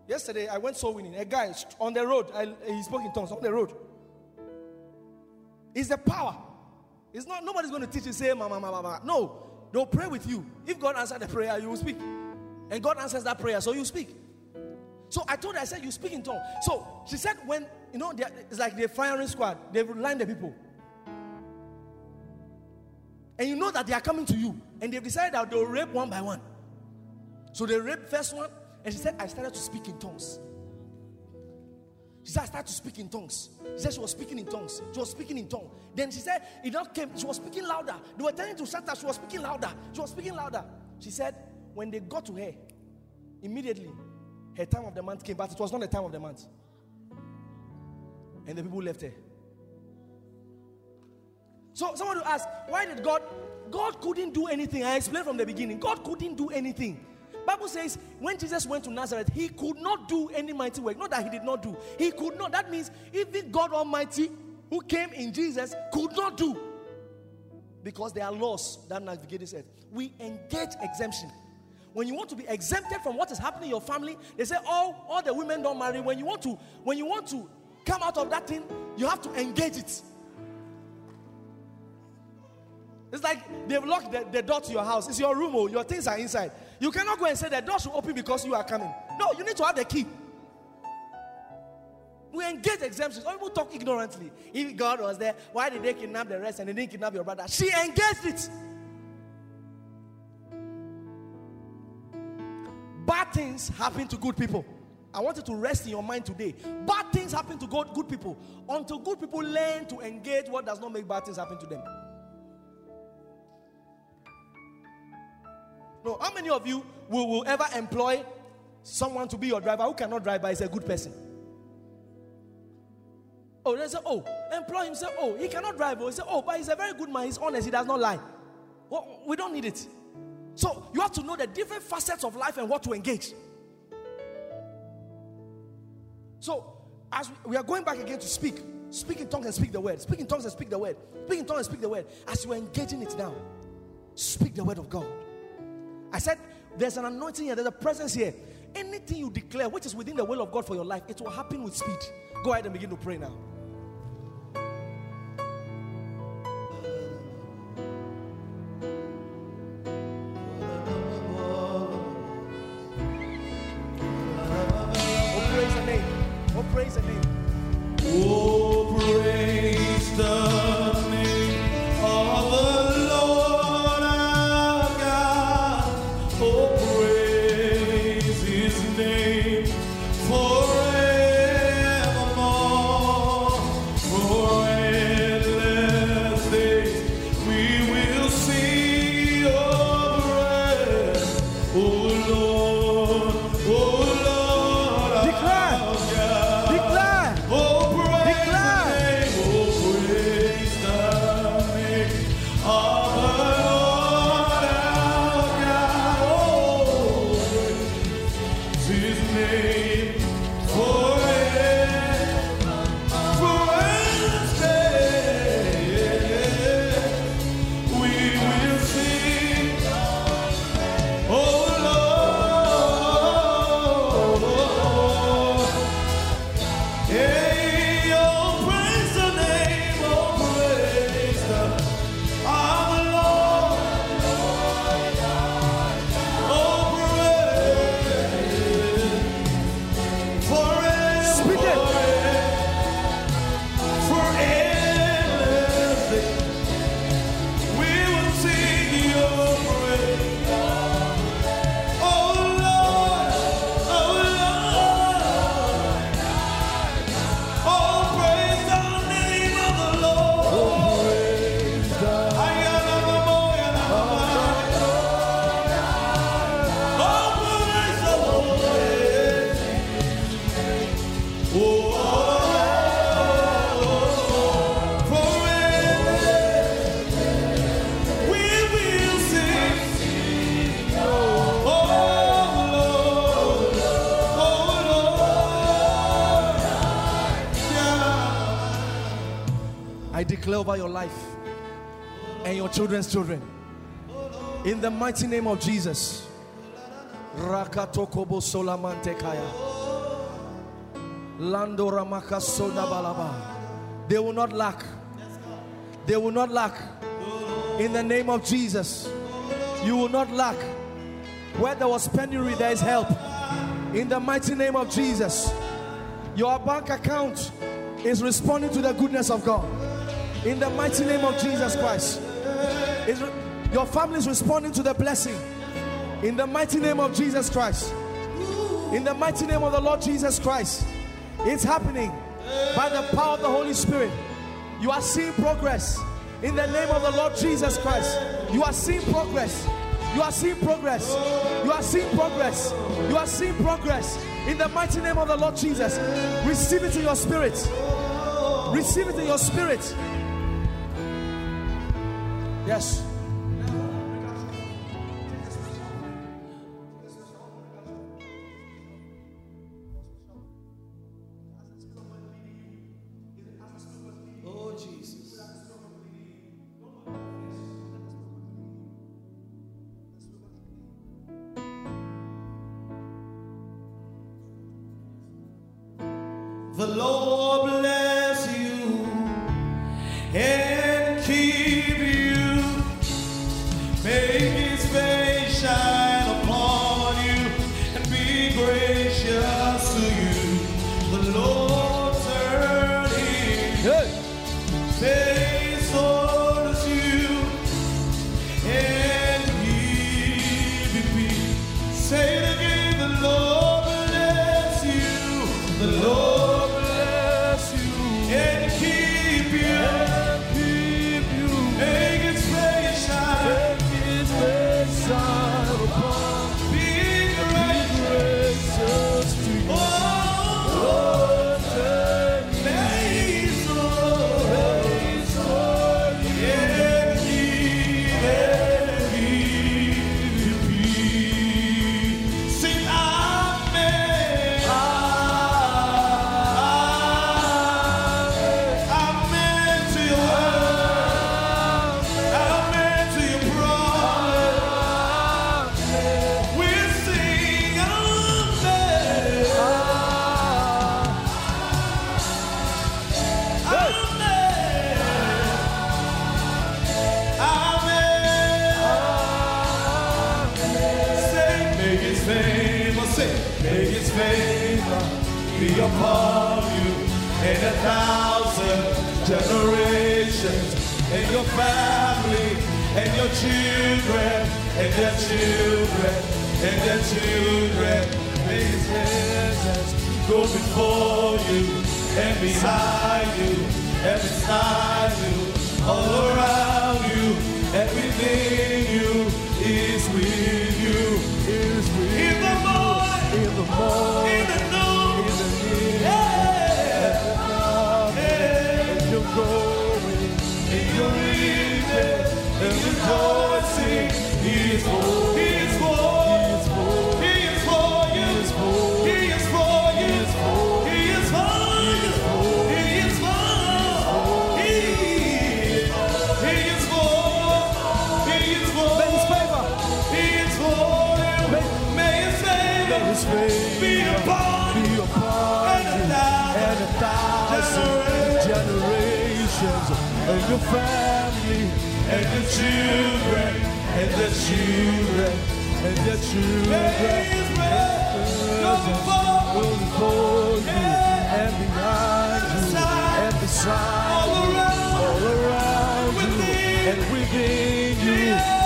Yesterday, I went soul winning. A guy on the road, I, he spoke in tongues on the road. It's the power. It's not nobody's going to teach you say mama mama mama. No, they'll pray with you. If God answers the prayer, you will speak, and God answers that prayer, so you speak. So I told her, I said, you speak in tongues. So she said, when you know, it's like the firing squad. They've lined the people, and you know that they are coming to you, and they've decided that they'll rape one by one. So they raped first one, and she said, I started to speak in tongues. She started to speak in tongues. She said she was speaking in tongues. She was speaking in tongues. Then she said, it not came. She was speaking louder. They were telling to shut up. She was speaking louder. She was speaking louder. She said, when they got to her, immediately, her time of the month came, but it was not the time of the month. And the people left her. So someone will ask, why did God? God couldn't do anything. I explained from the beginning. God couldn't do anything. Bible says when Jesus went to Nazareth, he could not do any mighty work. Not that he did not do. He could not. That means even God Almighty, who came in Jesus, could not do. Because there are laws that navigate this earth. We engage exemption. When you want to be exempted from what is happening in your family, they say, oh, all the women don't marry. When you want to, when you want to come out of that thing, you have to engage it. It's like they've locked the, the door to your house. It's your room, oh, your things are inside. You cannot go and say the door should open because you are coming. No, you need to have the key. We engage exemptions. Some people talk ignorantly. If God was there, why did they kidnap the rest and they didn't kidnap your brother? She engaged it. Bad things happen to good people. I want you to rest in your mind today. Bad things happen to good people until good people learn to engage what does not make bad things happen to them. No, how many of you will, will ever employ someone to be your driver who cannot drive but is a good person? Oh, they say, oh, employ him. Say, oh, he cannot drive. Oh, or say, oh, but he's a very good man. He's honest. He does not lie. Well, we don't need it. So you have to know the different facets of life and what to engage. So as we are going back again to speak, speak in tongues and speak the word. Speak in tongues and speak the word. Speak in tongues and speak the word. As you are engaging it now, speak the word of God. I said, there's an anointing here, there's a presence here. Anything you declare, which is within the will of God for your life, it will happen with speed. Go ahead and begin to pray now. Children's children. In the mighty name of Jesus. Rakatokobo solamante kaya. Lando ramaka balaba. They will not lack. They will not lack. In the name of Jesus. You will not lack. Where there was penury, there is help. In the mighty name of Jesus. Your bank account is responding to the goodness of God. In the mighty name of Jesus Christ. Your family is responding to the blessing. In the mighty name of Jesus Christ. In the mighty name of the Lord Jesus Christ. It's happening by the power of the Holy Spirit. You are seeing progress. In the name of the Lord Jesus Christ. You are seeing progress. You are seeing progress. You are seeing progress. You are seeing progress. In the mighty name of the Lord Jesus. Receive it in your spirit. Receive it in your spirit. Yes. The Lord bless and their children, and their children. May his presence go before you, and behind you, and beside you, all around of your family And the children, and the children, and may children go before go before you and behind you and beside all you, around, all around you. And within you.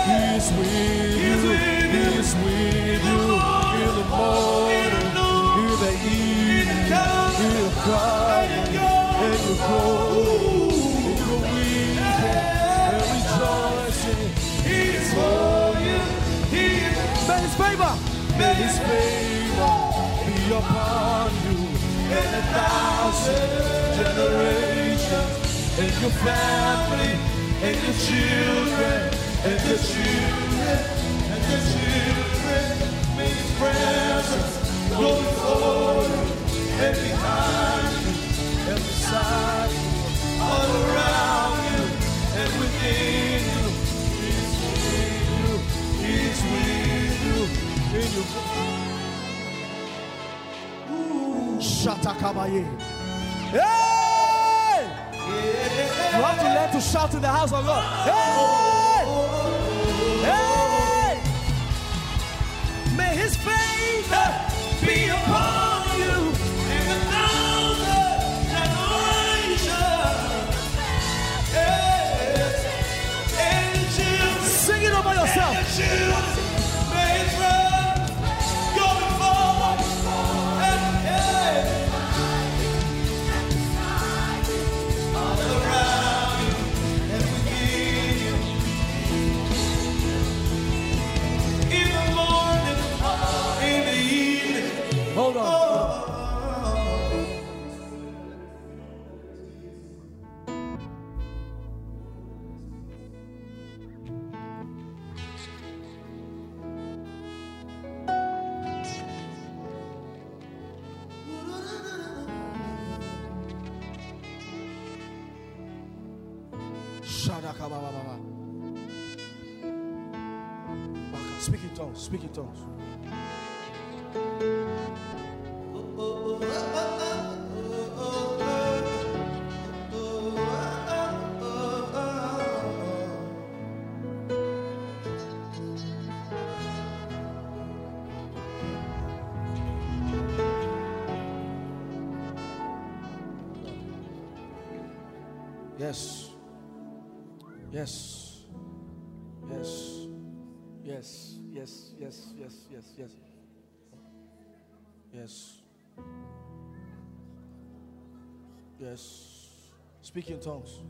He is with you. He you. is with you. in the morning, in the noon, in the evening, come, in the coming, His favor be upon you in a thousand generations, and your family, and your children, and your children, and your children. May His presence go before you and behind you and beside you, all around you. Shatakabaye. Hey! You have to learn to shout in the house of God. Hey! Hey! May his favor be upon Yes. Yes. Yes. Speak in tongues.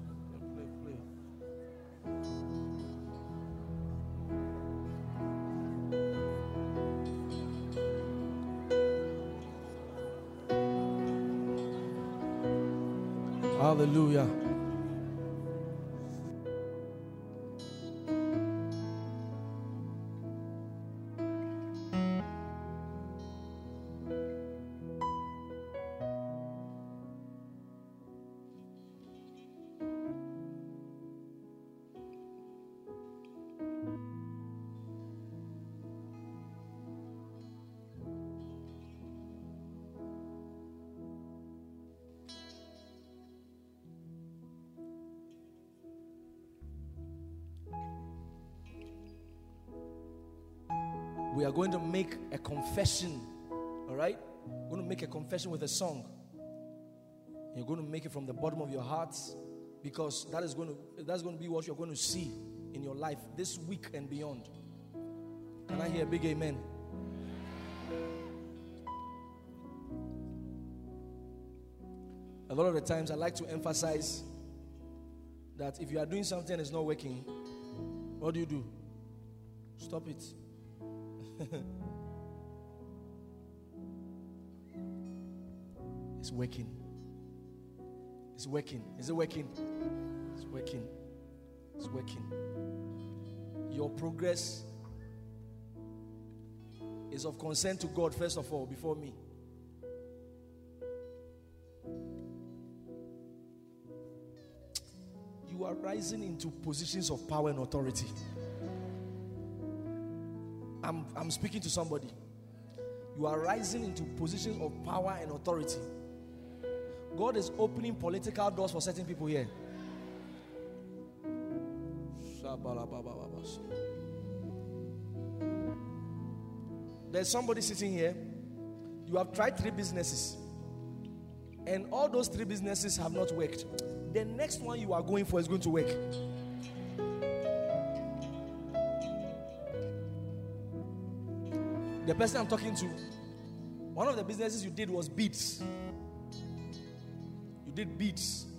Hallelujah. Make a confession. All right? We're going to make a confession with a song. You're going to make it from the bottom of your heart because that is going to that's going to be what you're going to see in your life this week and beyond. Can I hear a big amen? A lot of the times I like to emphasize that if you are doing something and it's not working, what do you do? Stop it. it's working. It's working. Is it working? It's working. It's working. Your progress is of concern to God, first of all, before me. You are rising into positions of power and authority. I'm, I'm speaking to somebody. You are rising into positions of power and authority. God is opening political doors for certain people here. There's somebody sitting here. You have tried three businesses, and all those three businesses have not worked. The next one you are going for is going to work. The person I'm talking to, one of the businesses you did was beads. You did beads.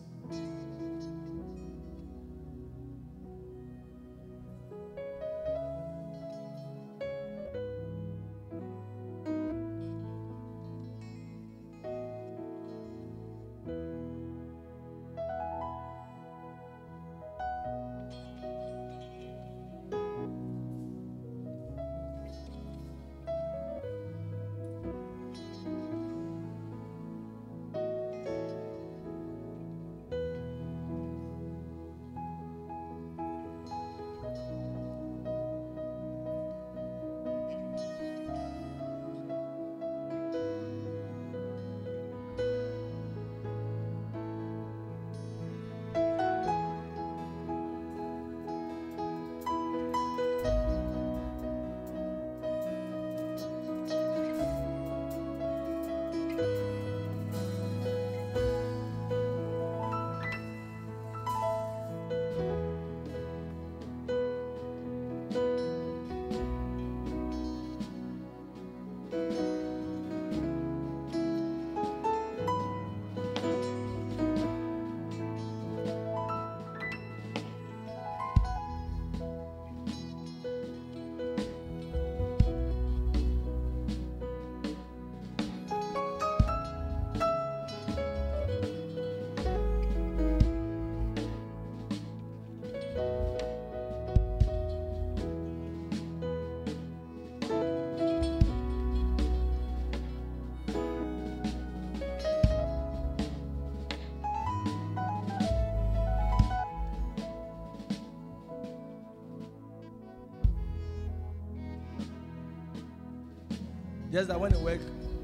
Just that when you work,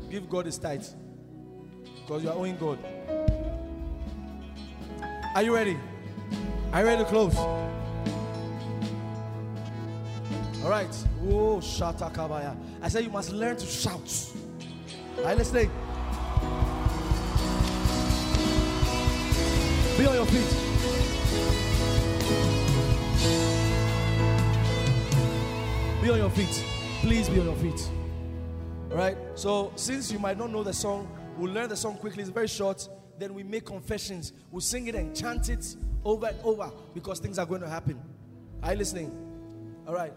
give God his tithe. Because you are owing God. Are you ready? Are you ready to close? All right. Oh, shata kabaya. I said you must learn to shout. All right, let's stay. Be on your feet. Be on your feet. Please be on your feet right? So, since you might not know the song, we'll learn the song quickly. It's very short. Then we make confessions. We'll sing it and chant it over and over because things are going to happen. Are you listening? All right.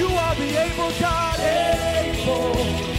You are the able God, able.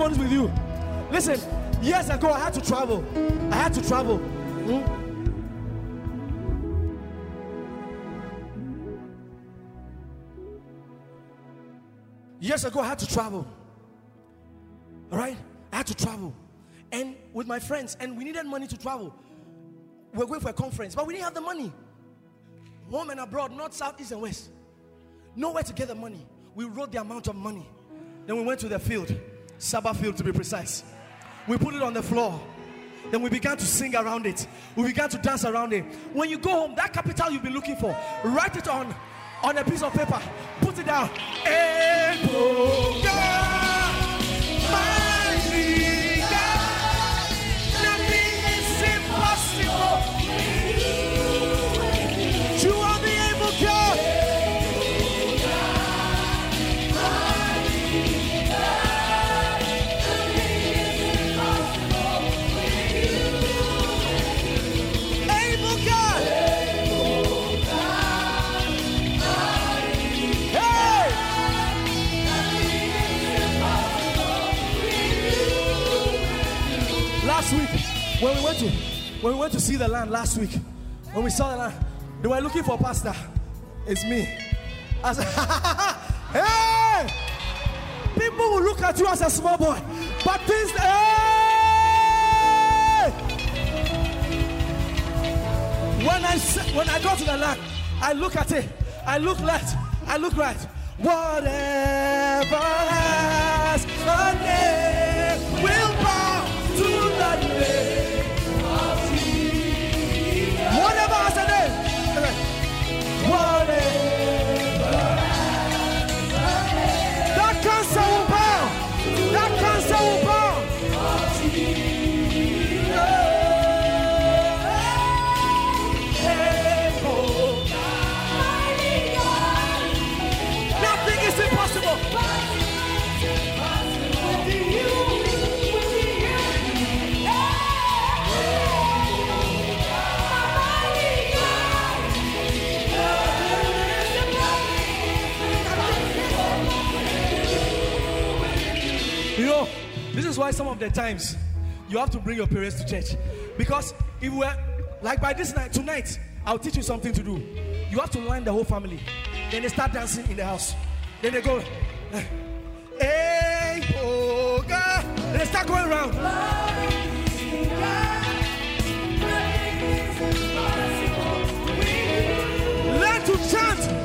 Testimonies with you. Listen, years ago I had to travel. I had to travel. Hmm? Years ago I had to travel. All right, I had to travel, and with my friends, and we needed money to travel. We are going for a conference, but we didn't have the money. Home and abroad, north, south, east, and west. Nowhere to get the money. We wrote the amount of money. Then we went to the field, Sabbath field to be precise. We put it on the floor. Then we began to sing around it. We began to dance around it. When you go home, that capital you've been looking for, write it on on a piece of paper. Put it down. Oh, when we went to when we went to see the land last week, when we saw the land, they were looking for pastor. It's me. I said, hey! People will look at you as a small boy, but this, hey! When I when I go to the land, I look at it. I look left. I look right. Whatever has a name why some of the times you have to bring your parents to church. Because if we're like by this night, tonight, I'll teach you something to do. You have to line the whole family. Then they start dancing in the house. Then they go, eh, hey, oh God. Then they start going around. Learn to chant.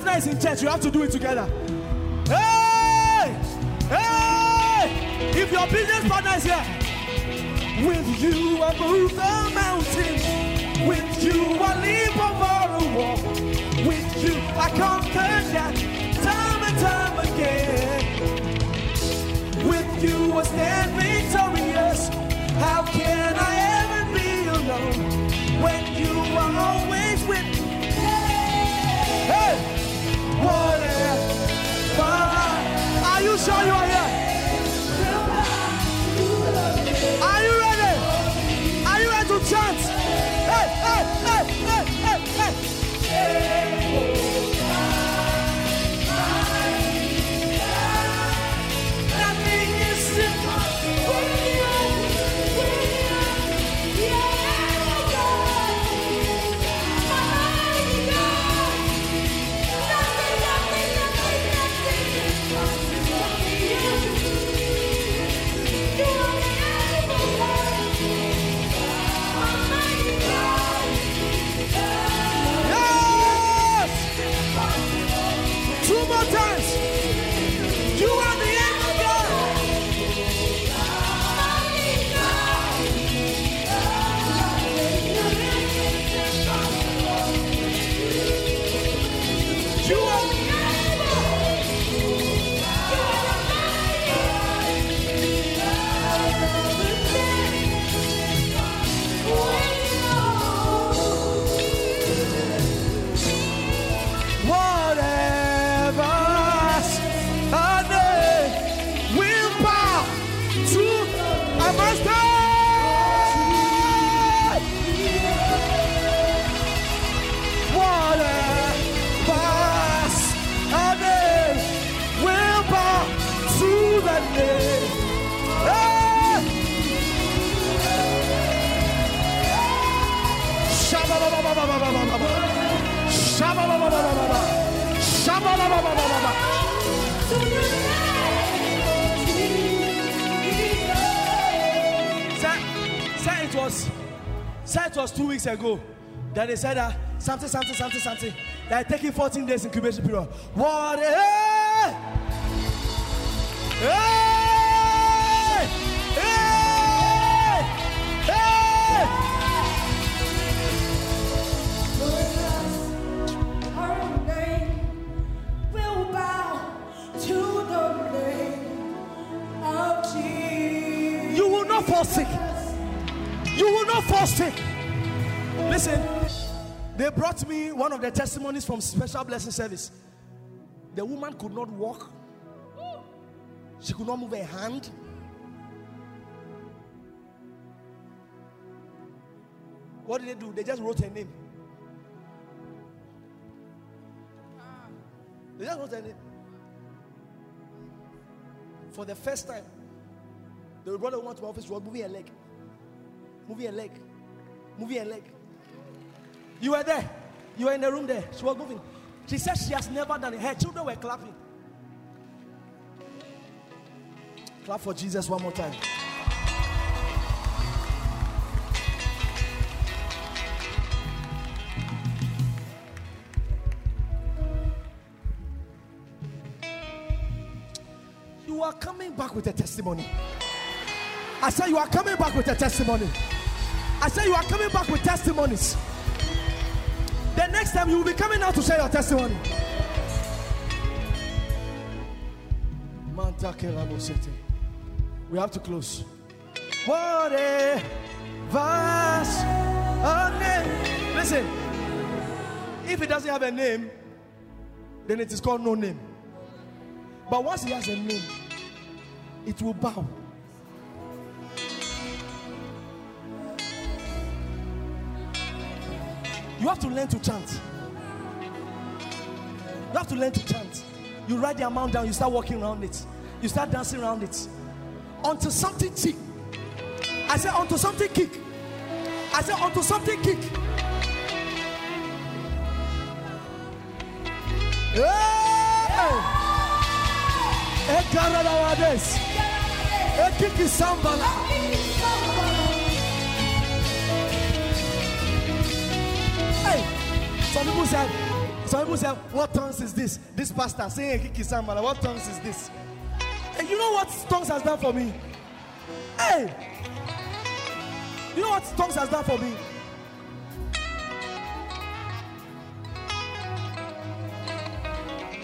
Partner is in church, you have to do it together. Hey! Hey! If your business partner is here, with you I move the mountains. With you I leap over a wall. With you I conquer that time and time again. With you I stand victorious. How can I ever be alone when you are always with me? Hey, whatever. Are you sure you are here? Was, sir, it was two weeks ago that they said that something, something, something, something. They're taking 14 days incubation period. What? Hey! Hey! Hey! Hey! You will not fall sick. You will not sick. Listen, they brought me one of the testimonies from Special Blessing Service. The woman could not walk, she could not move her hand. What did they do? They just wrote her name. They just wrote her name. For the first time, they brought the woman to my office. She was moving her leg, moving her leg, moving her leg. You were there. You were in the room there. She was moving. She said she has never done it. Her children were clapping. Clap for Jesus one more time. You are coming back with a testimony. I said you are coming back with a testimony. I said you are coming back with testimonies. The next time you will be coming out to share your testimony. We have to close. What a vast name. Listen, if it doesn't have a name, then it is called no name. But once he has a name, it will bow. You have to learn to chant. You have to learn to chant. You write the amount down, you start walking around it, you start dancing around it until something kick. I said, until something kick. I said, until something kick. Hey! Sambala. Some people said, some people said, what tongues is this? This pastor saying Ekiki sambala. What tongues is this? And you know what tongues has done for me? Hey, you know what tongues has done for me?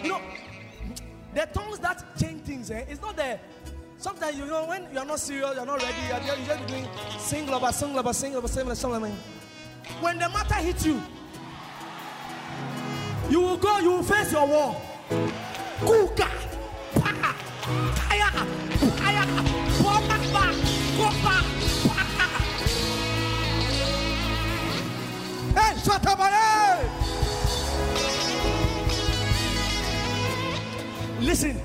You know, the tongues that change things, eh? It's not the. Sometimes you know when you are not serious, you are not ready. You are just, doing sing lover, sing lover, sing lover, sing lover. When the matter hits you, you will go. You will face your wall. Kuka, pa. Aya, aya, Boma, ba, Kopa, Paka. Hey, Shatabale! Listen,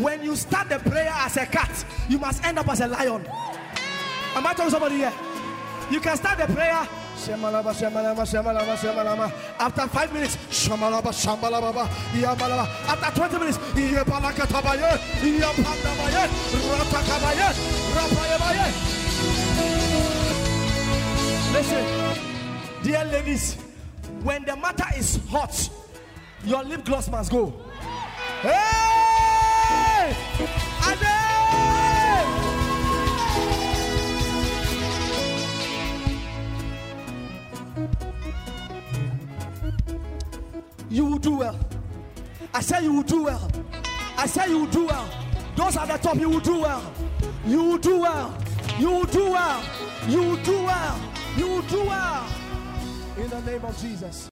when you start the prayer as a cat, you must end up as a lion. Am I talking to somebody here? You can start the prayer. Shemalaba, shemalaba, shemalaba, shemalaba. After five minutes, shamalaba, shambalaba, yamalaba. After 20 minutes, yepalakatabaye, yapandabaye, ratakabaye, rapayebaye. Listen, dear ladies, when the matter is hot, your lip gloss must go. Hey! Ade! You will do well. I say you will do well. I say you will do well. Those at the top, you will do well. You will do well. You will do well. You will do well. You will do well. In the name of Jesus.